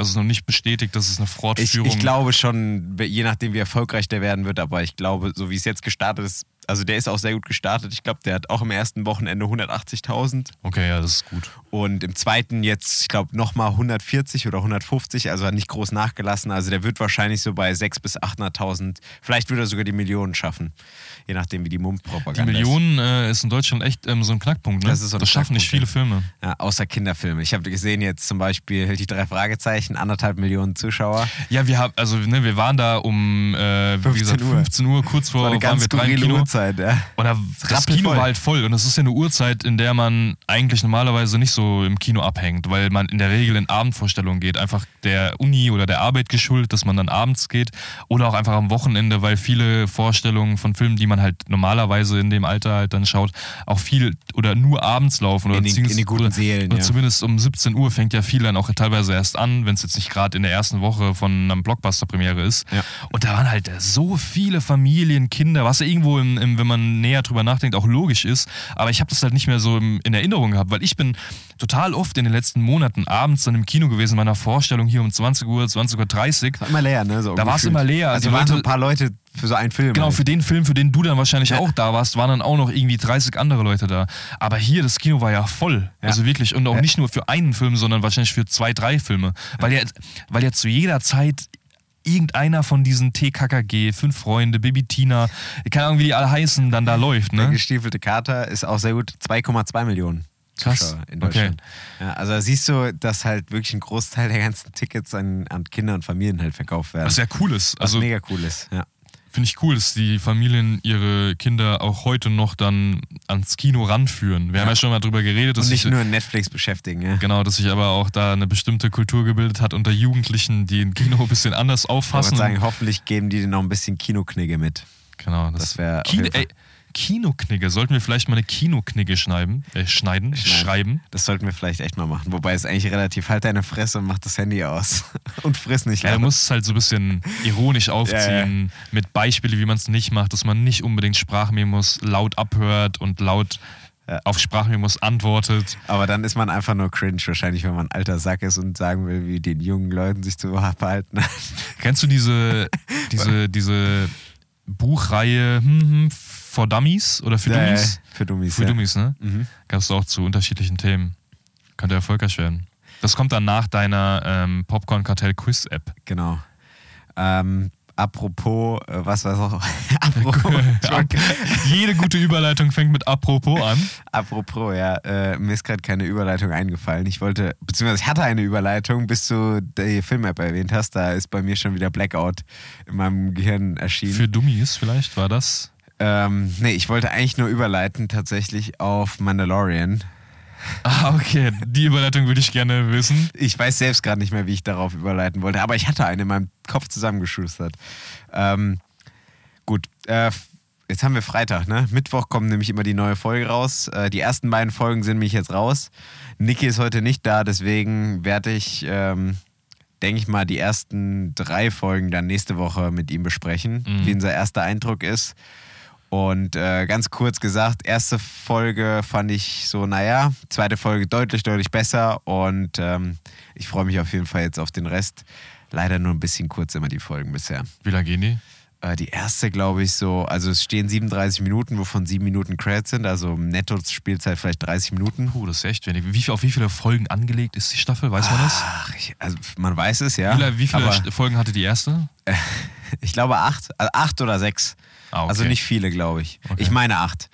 Also es ist noch nicht bestätigt, dass es eine Ich, Fortführung ich glaube schon, je nachdem, wie erfolgreich der werden wird, aber ich glaube, so wie es jetzt gestartet ist, also der ist auch sehr gut gestartet. Ich glaube, der hat auch im ersten Wochenende 180.000 Okay, ja, das ist gut. und im zweiten jetzt, ich glaube, nochmal 140 oder 150, also hat nicht groß nachgelassen. Also der wird wahrscheinlich so bei 600.000 bis 800.000, vielleicht wird er sogar die Millionen schaffen, je nachdem, wie die Die Mund-Propaganda ist. Millionen äh, ist in Deutschland echt ähm, so ein Knackpunkt. Ne? Das ist so ein schaffen nicht viele Filme. Ja, außer Kinderfilme. Ich habe gesehen jetzt zum Beispiel die drei Fragezeichen, anderthalb Millionen Zuschauer. Ja, wir haben, also ne, wir waren da um äh, wie 15 gesagt, Uhr. 15 Uhr, kurz vor War eine waren ganz wir drei Kino. Uhrzeit, ja. Und da, das. Kino war halt voll. Und das ist ja eine Uhrzeit, in der man eigentlich normalerweise nicht so im Kino abhängt, weil man in der Regel in Abendvorstellungen geht. Einfach der Uni oder der Arbeit geschuldet, dass man dann abends geht. Oder auch einfach am Wochenende, weil viele Vorstellungen von Filmen, die man halt normalerweise in dem Alter halt dann schaut, auch viel oder nur abends laufen. Oder In beziehungsweise- in die guten oder, Seelen, Oder ja. zumindest um 17 Uhr fängt ja viel dann auch teilweise erst an, wenn es jetzt nicht gerade in der ersten Woche von einem Blockbuster-Premiere ist. Ja. Und da waren halt so viele Familien, Kinder, was ja irgendwo, im, im, wenn man näher drüber nachdenkt, auch logisch ist. Aber ich habe das halt nicht mehr so im, in Erinnerung gehabt, weil ich bin total oft in den letzten Monaten abends dann im Kino gewesen, bei einer Vorstellung hier um 20 Uhr, 20.30 Uhr. War immer leer, ne? So Da war's gefühlt. immer leer. Also Die waren so ein paar Leute für so einen Film. Genau, halt. für den Film, für den du dann wahrscheinlich auch da warst, waren dann auch noch irgendwie 30 andere Leute da. Aber hier, das Kino war ja voll. Ja. Also wirklich. Und auch Ja. nicht nur für einen Film, sondern wahrscheinlich für zwei, drei Filme. Weil, ja, weil ja zu jeder Zeit irgendeiner von diesen TKKG, Fünf Freunde, Baby Tina, keine Ahnung, wie die alle heißen, dann da läuft. Der Ne? gestiefelte Kater ist auch sehr gut. 2,2 Millionen. Krass. In Okay. Deutschland. Ja, also da siehst du, dass halt wirklich ein Großteil der ganzen Tickets an, an Kinder und Familien halt verkauft werden. Was ja cool ist. Was Also mega cool ist. Ja. Finde ich cool, dass die Familien ihre Kinder auch heute noch dann ans Kino ranführen. Wir haben ja schon mal drüber geredet, dass Und nicht ich, nur Netflix beschäftigen. Ja. Genau, dass sich aber auch da eine bestimmte Kultur gebildet hat unter Jugendlichen, die ein Kino ein bisschen anders Ich würde auffassen. sagen, hoffentlich geben die dir noch ein bisschen Kinoknigge mit. genau, das, das wär Kinoknigge. Sollten wir vielleicht mal eine Kinoknigge schneiden, äh, schneiden, schreiben? Das sollten wir vielleicht echt mal machen. Wobei es eigentlich relativ, halt deine Fresse und mach das Handy aus. <laughs> und friss nicht Ja, du musst es halt so ein bisschen ironisch aufziehen, Ja, mit Beispielen, wie man es nicht macht, dass man nicht unbedingt Sprachmemos laut abhört und laut Ja. auf Sprachmemos antwortet. Aber dann ist man einfach nur cringe, wahrscheinlich, wenn man ein alter Sack ist und sagen will, wie den jungen Leuten sich zu verhalten hat. Kennst du diese, <laughs> diese, diese Buchreihe hm, hm, for Dummies oder für Dummies? Für Dummies. Für ja. Dummies, ne? Mhm. Gab es auch zu unterschiedlichen Themen. Könnte erfolgreich werden. Das kommt dann nach deiner ähm, Popcorn-Kartell-Quiz-App. Genau. Ähm, apropos, äh, was war auch? <laughs> apropos, <laughs> Jede gute Überleitung fängt mit Apropos an. apropos, ja, äh, mir ist gerade keine Überleitung eingefallen. Ich wollte, beziehungsweise ich hatte eine Überleitung, bis du die Film-App erwähnt hast. Da ist bei mir schon wieder Blackout in meinem Gehirn erschienen. Für Dummies vielleicht war das. Ähm, nee, ich wollte eigentlich nur überleiten tatsächlich auf Mandalorian. Ah, okay. Die Überleitung würde ich gerne wissen. Ich weiß selbst gerade nicht mehr, wie ich darauf überleiten wollte, aber ich hatte eine in meinem Kopf zusammengeschustert. Ähm, gut, äh, jetzt haben wir Freitag, ne? Mittwoch kommt nämlich immer die neue Folge raus. Äh, die ersten beiden Folgen sind nämlich jetzt raus. Niki ist heute nicht da, deswegen werde ich, ähm, denke ich mal, die ersten drei Folgen dann nächste Woche mit ihm besprechen, Mhm. wie unser erster Eindruck ist. Und äh, ganz kurz gesagt, erste Folge fand ich so, naja, zweite Folge deutlich, deutlich besser und ähm, ich freue mich auf jeden Fall jetzt auf den Rest. Leider nur ein bisschen kurz immer die Folgen bisher. Wie lange gehen die? Äh, die erste, glaube ich, so, also es stehen 37 Minuten, wovon sieben Minuten Credits sind, also netto Spielzeit vielleicht 30 Minuten. Puh, das ist echt wenig. Wie, auf wie viele Folgen angelegt ist die Staffel? Weiß man das? Ach, also man weiß es ja. Wie viele, wie viele Folgen hatte die erste? <laughs> ich glaube acht, also acht oder sechs. Ah, okay. Also nicht viele, glaube ich. Okay. Ich meine acht.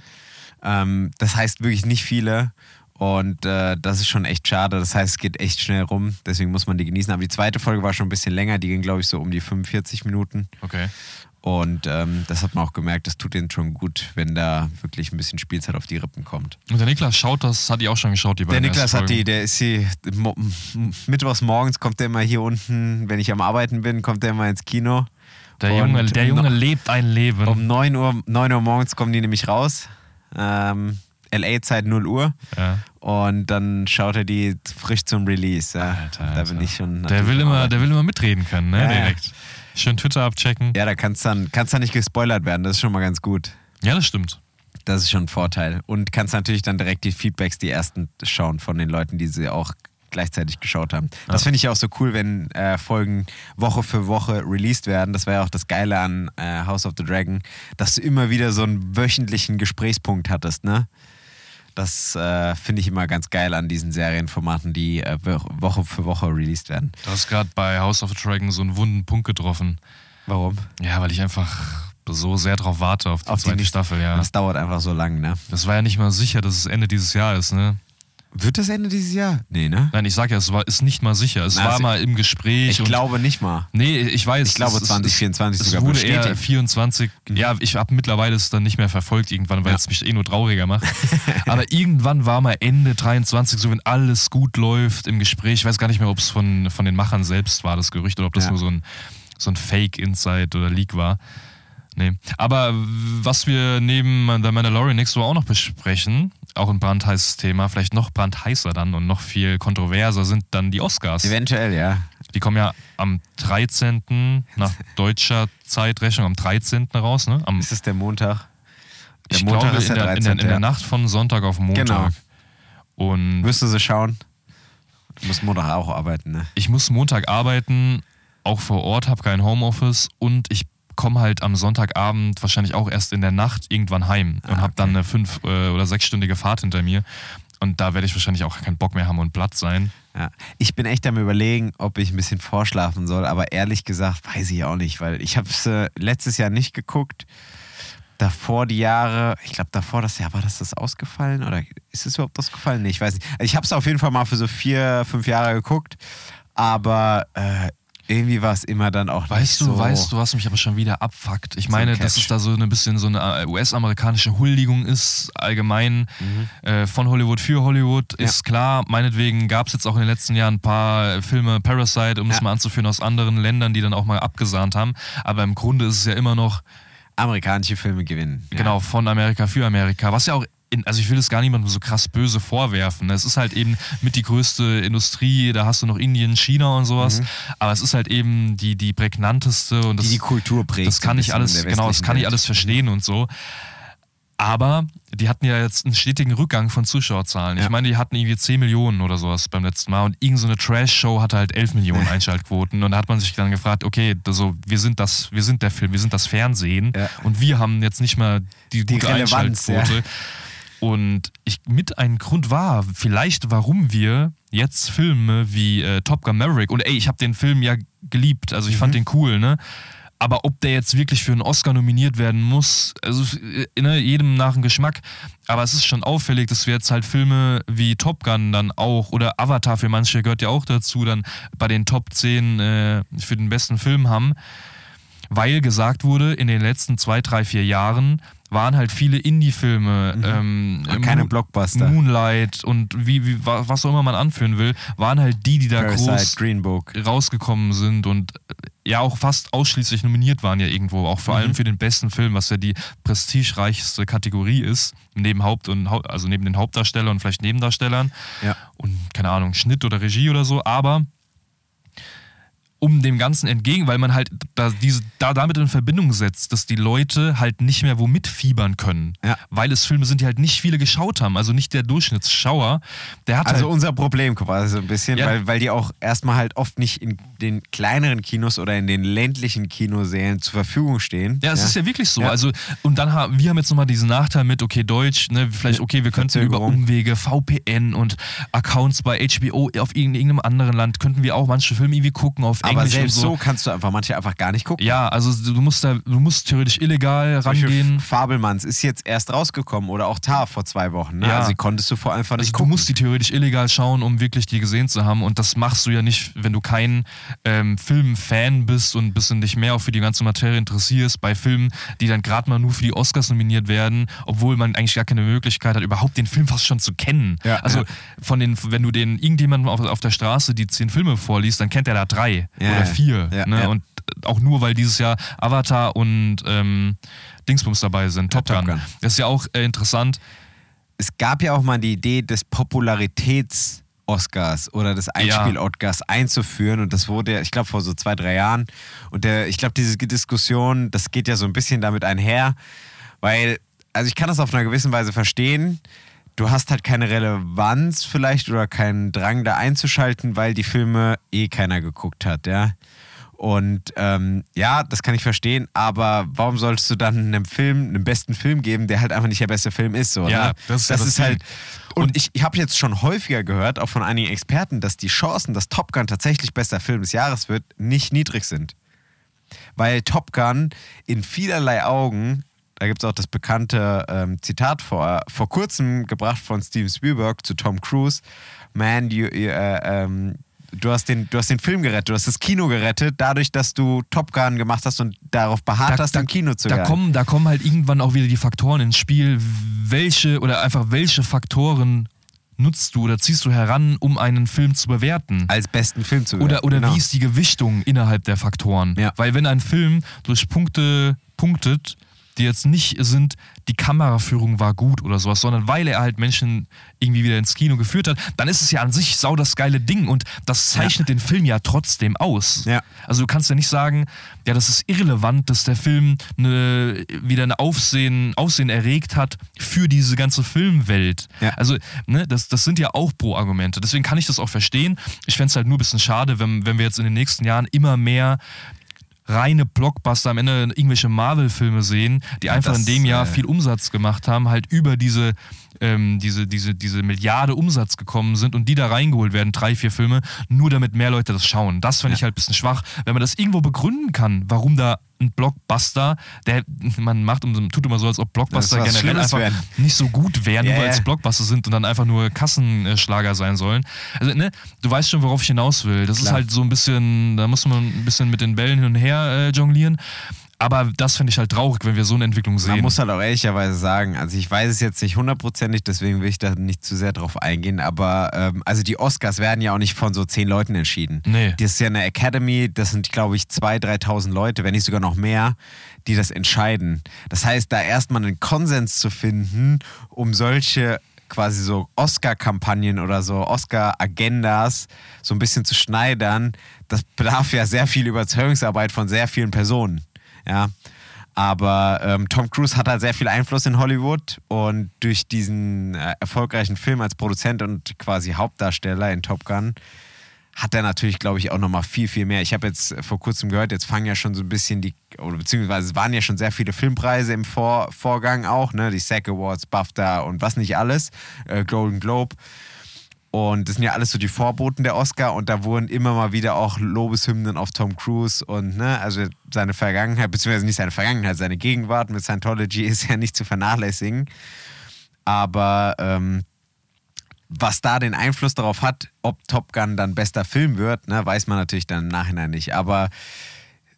Ähm, das heißt wirklich nicht viele. Und äh, das ist schon echt schade. Das heißt, es geht echt schnell rum. Deswegen muss man die genießen. Aber die zweite Folge war schon ein bisschen länger. Die ging, glaube ich, so um die 45 Minuten. Okay. Und ähm, das hat man auch gemerkt. Das tut denen schon gut, wenn da wirklich ein bisschen Spielzeit auf die Rippen kommt. Und der Niklas schaut das, hat die auch schon geschaut, die Der beiden Niklas ersten hat die, der ist m- mittwochs morgens kommt der immer hier unten, wenn ich am Arbeiten bin, kommt der immer ins Kino. Der Und Junge, der Junge lebt ein Leben. Um 9 Uhr, 9 Uhr morgens kommen die nämlich raus. Ähm, LA-Zeit 0 Uhr. ja. Und dann schaut er die frisch zum Release. Ja. Alter, Da Alter. bin ich schon. Der will, immer, der will immer mitreden können, ne? Ja, ja. Direkt. Schön Twitter abchecken. Ja, da kannst dann, kannst dann nicht gespoilert werden. Das ist schon mal ganz gut. Ja, das stimmt. Das ist schon ein Vorteil. Und kannst natürlich dann direkt die Feedbacks, die ersten schauen von den Leuten, die sie auch gleichzeitig geschaut haben. Das finde ich auch so cool, wenn äh, Folgen Woche für Woche released werden. Das war ja auch das Geile an äh, House of the Dragon, dass du immer wieder so einen wöchentlichen Gesprächspunkt hattest, ne? Das äh, finde ich immer ganz geil an diesen Serienformaten, die äh, Woche für Woche released werden. Du hast gerade bei House of the Dragon so einen wunden Punkt getroffen. Warum? Ja, weil ich einfach so sehr drauf warte auf die Auf die zweite nächste- Staffel, ja. Das dauert einfach so lang, ne? Das war ja nicht mal sicher, dass es Ende dieses Jahr ist, ne? Wird das Ende dieses Jahr? Nee, ne? Nein, ich sag ja, es war, ist nicht mal sicher. Es Na, war es- mal im Gespräch. Ich glaube nicht mal. Nee, ich weiß. Ich glaube es- es- 2024 es, sogar es wurde eher bestätigt. 24. Ja, ich habe mittlerweile es dann nicht mehr verfolgt irgendwann, weil Ja. es mich eh nur trauriger macht. <laughs> Aber irgendwann war mal Ende 23, so wenn alles gut läuft im Gespräch. Ich weiß gar nicht mehr, ob es von, von den Machern selbst war, das Gerücht, oder ob das Ja. nur so ein, so ein Fake-Insight oder Leak war. Nee. Aber was wir neben The Mandalorian nächste Woche auch noch besprechen, auch ein brandheißes Thema, vielleicht noch brandheißer dann und noch viel kontroverser, sind dann die Oscars. Eventuell, ja. Die kommen ja am 13. nach deutscher Zeitrechnung am 13. raus, ne? Am, Ist es der Montag? Der ich Montag glaube, ist in der der, in, 13. der, in der. Nacht von Sonntag auf Montag. Genau. Und Wirst du sie schauen? Du musst Montag auch arbeiten, ne? ich muss Montag arbeiten, auch vor Ort, habe kein Homeoffice und ich komme halt am Sonntagabend wahrscheinlich auch erst in der Nacht irgendwann heim und Ah, habe dann eine fünf- äh, oder sechsstündige Fahrt hinter mir. Und da werde ich wahrscheinlich auch keinen Bock mehr haben und platt sein. Ja. Ich bin echt am überlegen, ob ich ein bisschen vorschlafen soll, aber ehrlich gesagt weiß ich auch nicht, weil ich habe es äh, letztes Jahr nicht geguckt. Davor die Jahre, ich glaube davor das Jahr, war das das ausgefallen oder ist es überhaupt ausgefallen? Nee, ich weiß nicht. Also ich habe es auf jeden Fall mal für so vier, fünf Jahre geguckt, aber äh, irgendwie war es immer dann auch nicht Weißt du, so. weißt du, was mich aber schon wieder abfuckt? Ich So meine, ein dass es da so ein bisschen so eine äh, US-amerikanische Huldigung ist, allgemein äh, von Hollywood für Hollywood, Mhm. Ja. ist klar. Meinetwegen gab es jetzt auch in den letzten Jahren ein paar äh, Filme, Parasite, um es Ja. mal anzuführen, aus anderen Ländern, die dann auch mal abgesahnt haben. Aber im Grunde ist es ja immer noch, Amerikanische Filme gewinnen. Ja. genau, von Amerika für Amerika. Was ja auch, in, also ich will es gar niemandem so krass böse vorwerfen. Es ist halt eben mit die größte Industrie, da hast du noch Indien, China und sowas. Aber es ist halt eben die, die prägnanteste und das, Mhm. Die die Kultur prägt. das kann ich alles, genau, das kann ich alles verstehen und so. Aber die hatten ja jetzt einen stetigen Rückgang von Zuschauerzahlen. Ich Ja. meine, die hatten irgendwie 10 Millionen oder sowas beim letzten Mal und irgendeine so eine Trash-Show hatte halt 11 Millionen <laughs> Einschaltquoten und da hat man sich dann gefragt, okay, also wir sind das, wir sind der Film, wir sind das Fernsehen Ja. und wir haben jetzt nicht mal die, Die gute Relevanz, Einschaltquote. Und ich mit ein Grund war, vielleicht warum wir jetzt Filme wie äh, Top Gun Maverick und ey, ich habe den Film ja geliebt, also ich fand Mhm. den cool, ne? Aber ob der jetzt wirklich für einen Oscar nominiert werden muss, also äh, ne, jedem nach dem Geschmack. Aber es ist schon auffällig, dass wir jetzt halt Filme wie Top Gun dann auch oder Avatar für manche gehört ja auch dazu, dann bei den Top 10 äh, für den besten Film haben weil gesagt wurde, in den letzten zwei, drei, vier Jahren waren halt viele Indie-Filme, ähm, Und keine Moon- Blockbuster. Moonlight und wie, wie, wa- was auch immer man anführen will, waren halt die, die da Parasite, groß Green Book. rausgekommen sind und äh, ja auch fast ausschließlich nominiert waren ja irgendwo, auch vor Mhm. allem für den besten Film, was ja die prestigereichste Kategorie ist, neben Haupt und also neben den Hauptdarstellern und vielleicht Nebendarstellern Ja. und keine Ahnung, Schnitt oder Regie oder so, aber um dem Ganzen entgegen, weil man halt da, diese, da damit in Verbindung setzt, dass die Leute halt nicht mehr womit fiebern können. Ja. Weil es Filme sind, die halt nicht viele geschaut haben. Also nicht der Durchschnittsschauer. Der hat Also halt, unser Problem quasi so ein bisschen, Ja. weil, weil die auch erstmal halt oft nicht in den kleineren Kinos oder in den ländlichen Kinosälen zur Verfügung stehen. Ja, es ist ja wirklich so. Ja. Also, und dann haben wir haben jetzt nochmal diesen Nachteil mit, okay, Deutsch, ne, vielleicht, okay, wir könnten über. Umwege, VPN und Accounts bei HBO auf irgendeinem anderen Land, könnten wir auch manche Filme irgendwie gucken auf Aber selbst so so. kannst du einfach manche einfach gar nicht gucken. Ja, also du musst da, du musst theoretisch illegal Beispiel rangehen. Fabelmanns ist jetzt erst rausgekommen oder auch Tar vor zwei Wochen. Ne? Ja. Also die konntest du vor einfach nicht Also du gucken. musst die theoretisch illegal schauen, um wirklich die gesehen zu haben. Und das machst du ja nicht, wenn du kein ähm, Filmfan bist und ein bisschen dich mehr auch für die ganze Materie interessierst, bei Filmen, die dann gerade mal nur für die Oscars nominiert werden, obwohl man eigentlich gar keine Möglichkeit hat, überhaupt den Film fast schon zu kennen. Ja, also ja. von den, wenn du den irgendjemandem auf, auf der Straße die zehn Filme vorliest, dann kennt er da drei Ja, oder vier. Ja, ne? ja. Und auch nur, weil dieses Jahr Avatar und ähm, Dingsbums dabei sind, Top, Top Gun. Gun. Das ist ja auch äh, interessant. es gab ja auch mal die Idee des Popularitäts-Oscars oder des Einspiel-Oscars einzuführen und das wurde, ja, ich glaube, vor so zwei, drei Jahren. Und der, ich glaube, diese Diskussion, das geht ja so ein bisschen damit einher, weil, also ich kann das auf einer gewissen Weise verstehen, du hast halt keine Relevanz vielleicht oder keinen Drang da einzuschalten, weil die Filme eh keiner geguckt hat, ja. Und ähm, ja, das kann ich verstehen, aber warum solltest du dann einem Film, einem besten Film geben, der halt einfach nicht der beste Film ist? So, Ja, ne? das ist ja das ist halt. Und ich, ich habe jetzt schon häufiger gehört, auch von einigen Experten, dass die Chancen, dass Top Gun tatsächlich bester Film des Jahres wird, nicht niedrig sind. Weil Top Gun in vielerlei Augen, da gibt es auch das bekannte ähm, Zitat vor, vor kurzem gebracht von Steven Spielberg zu Tom Cruise: Man, you, you, äh, ähm, du, hast den, du hast den Film gerettet, du hast das Kino gerettet, dadurch, dass du Top Gun gemacht hast und darauf beharrt hast, im Kino zu da werden. kommen, da kommen halt irgendwann auch wieder die Faktoren ins Spiel, welche oder einfach welche Faktoren nutzt du oder ziehst du heran, um einen Film zu bewerten? als besten Film zu Oder, oder genau. wie ist die Gewichtung innerhalb der Faktoren? Ja. Weil wenn ein Film durch Punkte punktet, die jetzt nicht sind, die Kameraführung war gut oder sowas, sondern weil er halt Menschen irgendwie wieder ins Kino geführt hat, dann ist es ja an sich sau das geile Ding und das zeichnet den Film ja trotzdem aus. Ja. Also du kannst ja nicht sagen, ja, das ist irrelevant, dass der Film eine, wieder ein Aufsehen, Aufsehen erregt hat für diese ganze Filmwelt. Ja. Also, ne, das, das sind ja auch Pro-Argumente. Deswegen kann ich das auch verstehen. Ich fände es halt nur ein bisschen schade, wenn, wenn wir jetzt in den nächsten Jahren immer mehr reine Blockbuster am Ende irgendwelche Marvel-Filme sehen, die einfach das, in dem Jahr äh, viel Umsatz gemacht haben, halt über diese, ähm, diese, diese, diese Milliarde Umsatz gekommen sind und die da reingeholt werden, drei, vier Filme, nur damit mehr Leute das schauen. Das finde ich halt ein bisschen schwach. Wenn man das irgendwo begründen kann, warum da ein Blockbuster, der man macht, um- tut immer so, als ob Blockbuster ist generell einfach werden. nicht so gut wären, Ja, nur weil es. Blockbuster sind und dann einfach nur Kassenschlager sein sollen. Also, ne, du weißt schon, worauf ich hinaus will. Das ist Klar. halt so ein bisschen, da muss man ein bisschen mit den Bällen hin und her äh, jonglieren. Aber das finde ich halt traurig, wenn wir so eine Entwicklung sehen. Man muss halt auch ehrlicherweise sagen, also ich weiß es jetzt nicht hundertprozentig, deswegen will ich da nicht zu sehr drauf eingehen, aber ähm, also die Oscars werden ja auch nicht von so zehn Leuten entschieden. Nee. Das ist ja eine Academy, das sind glaube ich 2.000, 3.000 Leute, wenn nicht sogar noch mehr, die das entscheiden. Das heißt, da erstmal einen Konsens zu finden, um solche quasi so Oscar-Kampagnen oder so Oscar-Agendas so ein bisschen zu schneidern, das bedarf ja sehr viel Überzeugungsarbeit von sehr vielen Personen. Ja. Aber ähm, Tom Cruise hat halt sehr viel Einfluss in Hollywood und durch diesen äh, erfolgreichen Film als Produzent und quasi Hauptdarsteller in Top Gun hat er natürlich, glaube ich, auch nochmal viel, viel mehr. Ich habe jetzt vor kurzem gehört, jetzt fangen ja schon so ein bisschen die, oder beziehungsweise es waren ja schon sehr viele Filmpreise im Vor Vorgang auch, ne? Die SAG Awards, BAFTA und was nicht alles, äh, Golden Globe. Und das sind ja alles so die Vorboten der Oscar und da wurden immer mal wieder auch Lobeshymnen auf Tom Cruise und ne, also seine Vergangenheit, beziehungsweise nicht seine Vergangenheit, seine Gegenwart mit Scientology <laughs> ist ja nicht zu vernachlässigen. Aber ähm, was da den Einfluss darauf hat, ob Top Gun dann bester Film wird, ne, weiß man natürlich dann im Nachhinein nicht. Aber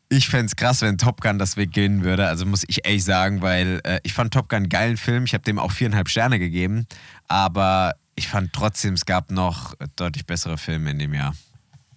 ich fände es krass, wenn Top Gun das Weg gewinnen würde. Also muss ich ehrlich sagen, weil äh, ich fand Top Gun einen geilen Film. Ich habe dem auch viereinhalb Sterne gegeben. Aber ich fand trotzdem, es gab noch deutlich bessere Filme in dem Jahr.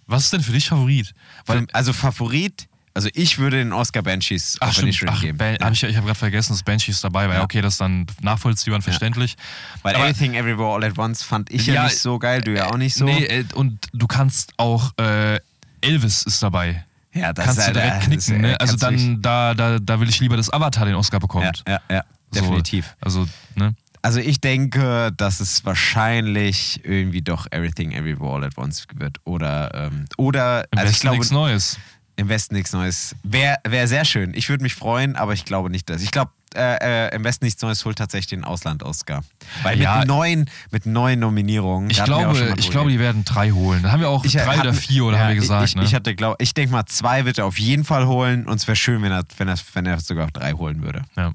Was ist denn für dich Favorit? Weil, also Favorit, also ich würde den Oscar Banshees ach, stimmt, ach, geben. Ban- Ja. hab ich ich habe gerade vergessen, dass Banshees dabei war. Ja. Ja. Okay, das ist dann nachvollziehbar und verständlich. Weil Aber- Everything Everywhere All at Once fand ich ja, Ja, nicht so geil, du ja auch nicht so. Nee, äh, und du kannst auch, äh, Elvis ist dabei. ja, das kannst ist du halt, direkt äh, knicken. äh, Ne? Also du dann, da, da, da will ich lieber, dass Avatar den Oscar Ja, bekommt. ja, ja, So, definitiv. also, ne? Also ich denke, dass es wahrscheinlich irgendwie doch Everything Everywhere All at Once wird. Oder, ähm, oder Im also ich Westen glaube, nichts Neues. im Westen nichts Neues. Wäre wär sehr schön. Ich würde mich freuen, aber ich glaube nicht, dass. Ich glaube, äh, äh, im Westen nichts Neues holt tatsächlich den Ausland-Oscar. Weil Ja. mit neuen, mit neuen Nominierungen. Ich glaube, ich glaube, die werden drei holen. Da haben wir auch Ich drei hatte- oder vier, oder ja, haben wir gesagt. Ich, ne? ich, hatte, glaub, ich denke mal, zwei wird er auf jeden Fall holen und es wäre schön, wenn er, wenn, er, wenn er sogar drei holen würde. ja.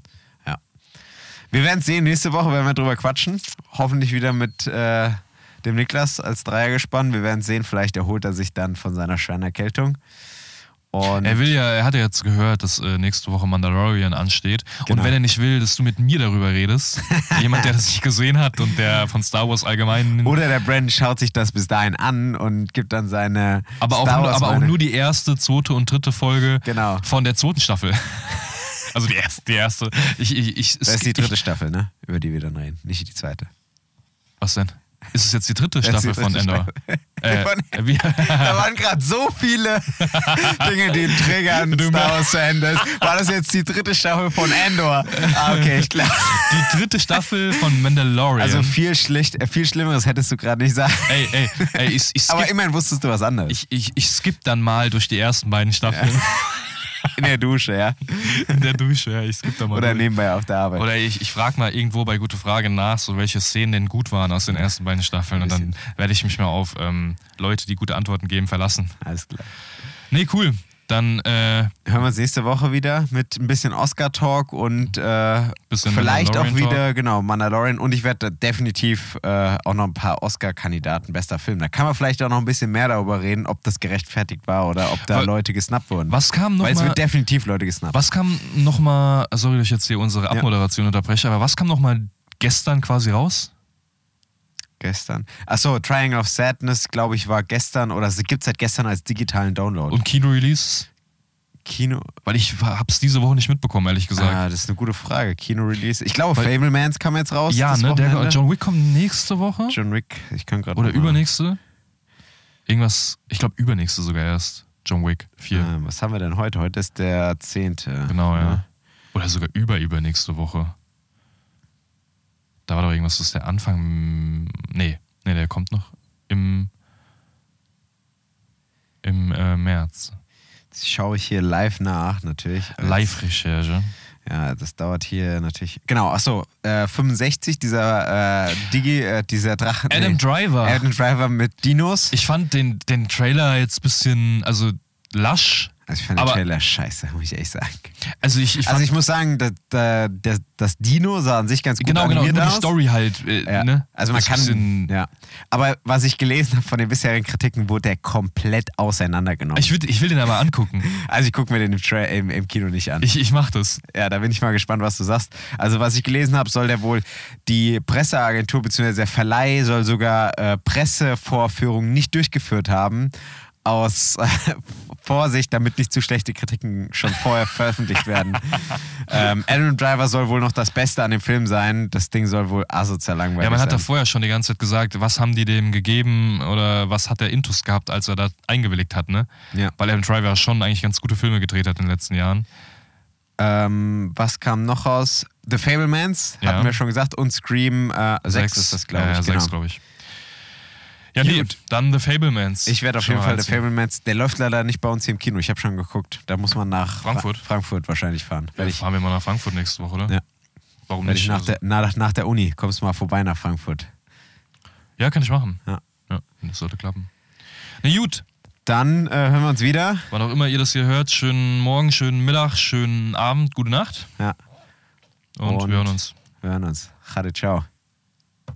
Wir werden es sehen. Nächste Woche werden wir drüber quatschen. Hoffentlich wieder mit äh, dem Niklas als Dreiergespann. Wir werden sehen. Vielleicht erholt er sich dann von seiner schweren Erkältung. Und Er will ja, er hat ja jetzt gehört, dass äh, nächste Woche Mandalorian ansteht. Genau. Und wenn er nicht will, dass du mit mir darüber redest, <laughs> jemand, der das nicht gesehen hat und der von Star Wars allgemein. oder der Brandon schaut sich das bis dahin an und gibt dann seine. aber auch, Star nur, Wars aber auch nur die erste, zweite und dritte Folge Genau. von der zweiten Staffel. Also die erste, die erste. Ich, ich, ich, Das ist die dritte Staffel, ne? Über die wir dann reden. Nicht die zweite. Was denn? ist es jetzt die dritte ist die Staffel von dritte Endor? Äh, <laughs> Da waren gerade so viele <laughs> Dinge, die triggern Star Wars Fans. War das jetzt die dritte Staffel von Andor? Ah, okay, ich glaube. die dritte Staffel von Mandalorian. Also viel, schlicht, äh, viel Schlimmeres hättest du gerade nicht sagen. ey, ey, ey, ich, ich, Aber skip, immerhin wusstest du was anderes. ich, ich, ich skipp dann mal durch die ersten beiden Staffeln <laughs> In der Dusche, ja. in der Dusche. Ja, ich da mal Oder durch. nebenbei auf der Arbeit. Oder ich, ich frage mal irgendwo bei Gute Frage nach, so welche Szenen denn gut waren aus den ersten beiden Staffeln. Und dann werde ich mich mal auf ähm, Leute, die gute Antworten geben, verlassen. Alles klar. Nee, cool. Dann äh, Hören wir uns nächste Woche wieder mit ein bisschen Oscar-Talk und äh, vielleicht auch wieder, genau, Mandalorian. Und ich werde definitiv äh, auch noch ein paar Oscar-Kandidaten, bester Film. Da kann man vielleicht auch noch ein bisschen mehr darüber reden, ob das gerechtfertigt war oder ob da Weil- Leute gesnappt wurden. was kam noch Weil es mal- wird definitiv Leute gesnappt. was kam nochmal, sorry, dass ich jetzt hier unsere Abmoderation unterbreche, aber was kam nochmal gestern quasi raus? Gestern. Achso, Triangle of Sadness, glaube ich, war gestern oder es gibt seit gestern als digitalen Download. Und Kino-Release? Kino. Weil ich hab's diese Woche nicht mitbekommen, ehrlich gesagt. Ah, das ist eine gute Frage. Kino-Release. Ich glaube, Weil- Fablemans kam jetzt raus. ja, ne? Der. John Wick kommt nächste Woche. John Wick, ich kann gerade. Oder übernächste? Irgendwas, ich glaube übernächste sogar erst. John Wick 4. Ähm, was haben wir denn heute? Heute ist der 10. Genau, ja. Oder sogar über übernächste Woche. Da war doch irgendwas, das ist der Anfang. Nee, nee, der kommt noch im, im äh, März. Das schaue ich hier live nach, natürlich. Live-Recherche. Ja, das dauert hier natürlich. Genau, achso, äh, 65, dieser äh, Digi, äh, dieser Drachen. Adam Driver. Adam Driver mit Dinos. Ich fand den, den Trailer jetzt ein bisschen, also lasch. Also ich fand den aber- Trailer scheiße, <laughs> muss ich echt sagen. Also ich, ich Also ich muss sagen, das, das, das, Dino sah an sich ganz gut genau, genau, nur animiert die aus. Story halt. Äh, Ja. ne? Also man Das kann, ja. Aber was ich gelesen habe von den bisherigen Kritiken, wurde der komplett auseinandergenommen. Ich, will, ich will den aber angucken. <laughs> also ich gucke mir den im, Tra im, im Kino nicht an. Ich, ich mach das. Ja, da bin ich mal gespannt, was du sagst. Also, was ich gelesen habe, soll der wohl die Presseagentur bzw. der Verleih soll sogar äh, Pressevorführungen nicht durchgeführt haben. Aus äh, <laughs> Vorsicht, damit nicht zu schlechte Kritiken schon vorher veröffentlicht werden. <laughs> ähm, Adam Driver soll wohl noch das Beste an dem Film sein. Das Ding soll wohl asozial langweilig Ja, man hat da sein. vorher schon die ganze Zeit gesagt, was haben die dem gegeben oder was hat der Intus gehabt, als er da eingewilligt hat, ne? Ja. Weil Adam Driver schon eigentlich ganz gute Filme gedreht hat in den letzten Jahren. Ähm, was kam noch raus? The Fablemans, Ja. hatten wir schon gesagt, und Scream äh, 6 ist das, glaube ja, ich. Ja, genau. glaube ich. Ja, nee, Gut. dann The Fablemans. Ich werde auf jeden Fall The. Fablemans, der läuft leider nicht bei uns hier im Kino. Ich habe schon geguckt. Da muss man nach Frankfurt? Fra Frankfurt wahrscheinlich fahren. Ja, ich, fahren wir mal nach Frankfurt nächste Woche, oder? Ja. Warum ich nicht? nach, Also- der, nach, nach der Uni kommst du mal vorbei nach Frankfurt. ja, kann ich machen. Ja. Ja, das sollte klappen. Na gut, Dann äh, hören wir uns wieder. wann auch immer ihr das hier hört, schönen Morgen, schönen Mittag, schönen Abend, gute Nacht Ja, und, Und- wir hören uns. wir hören uns. Chade, ciao.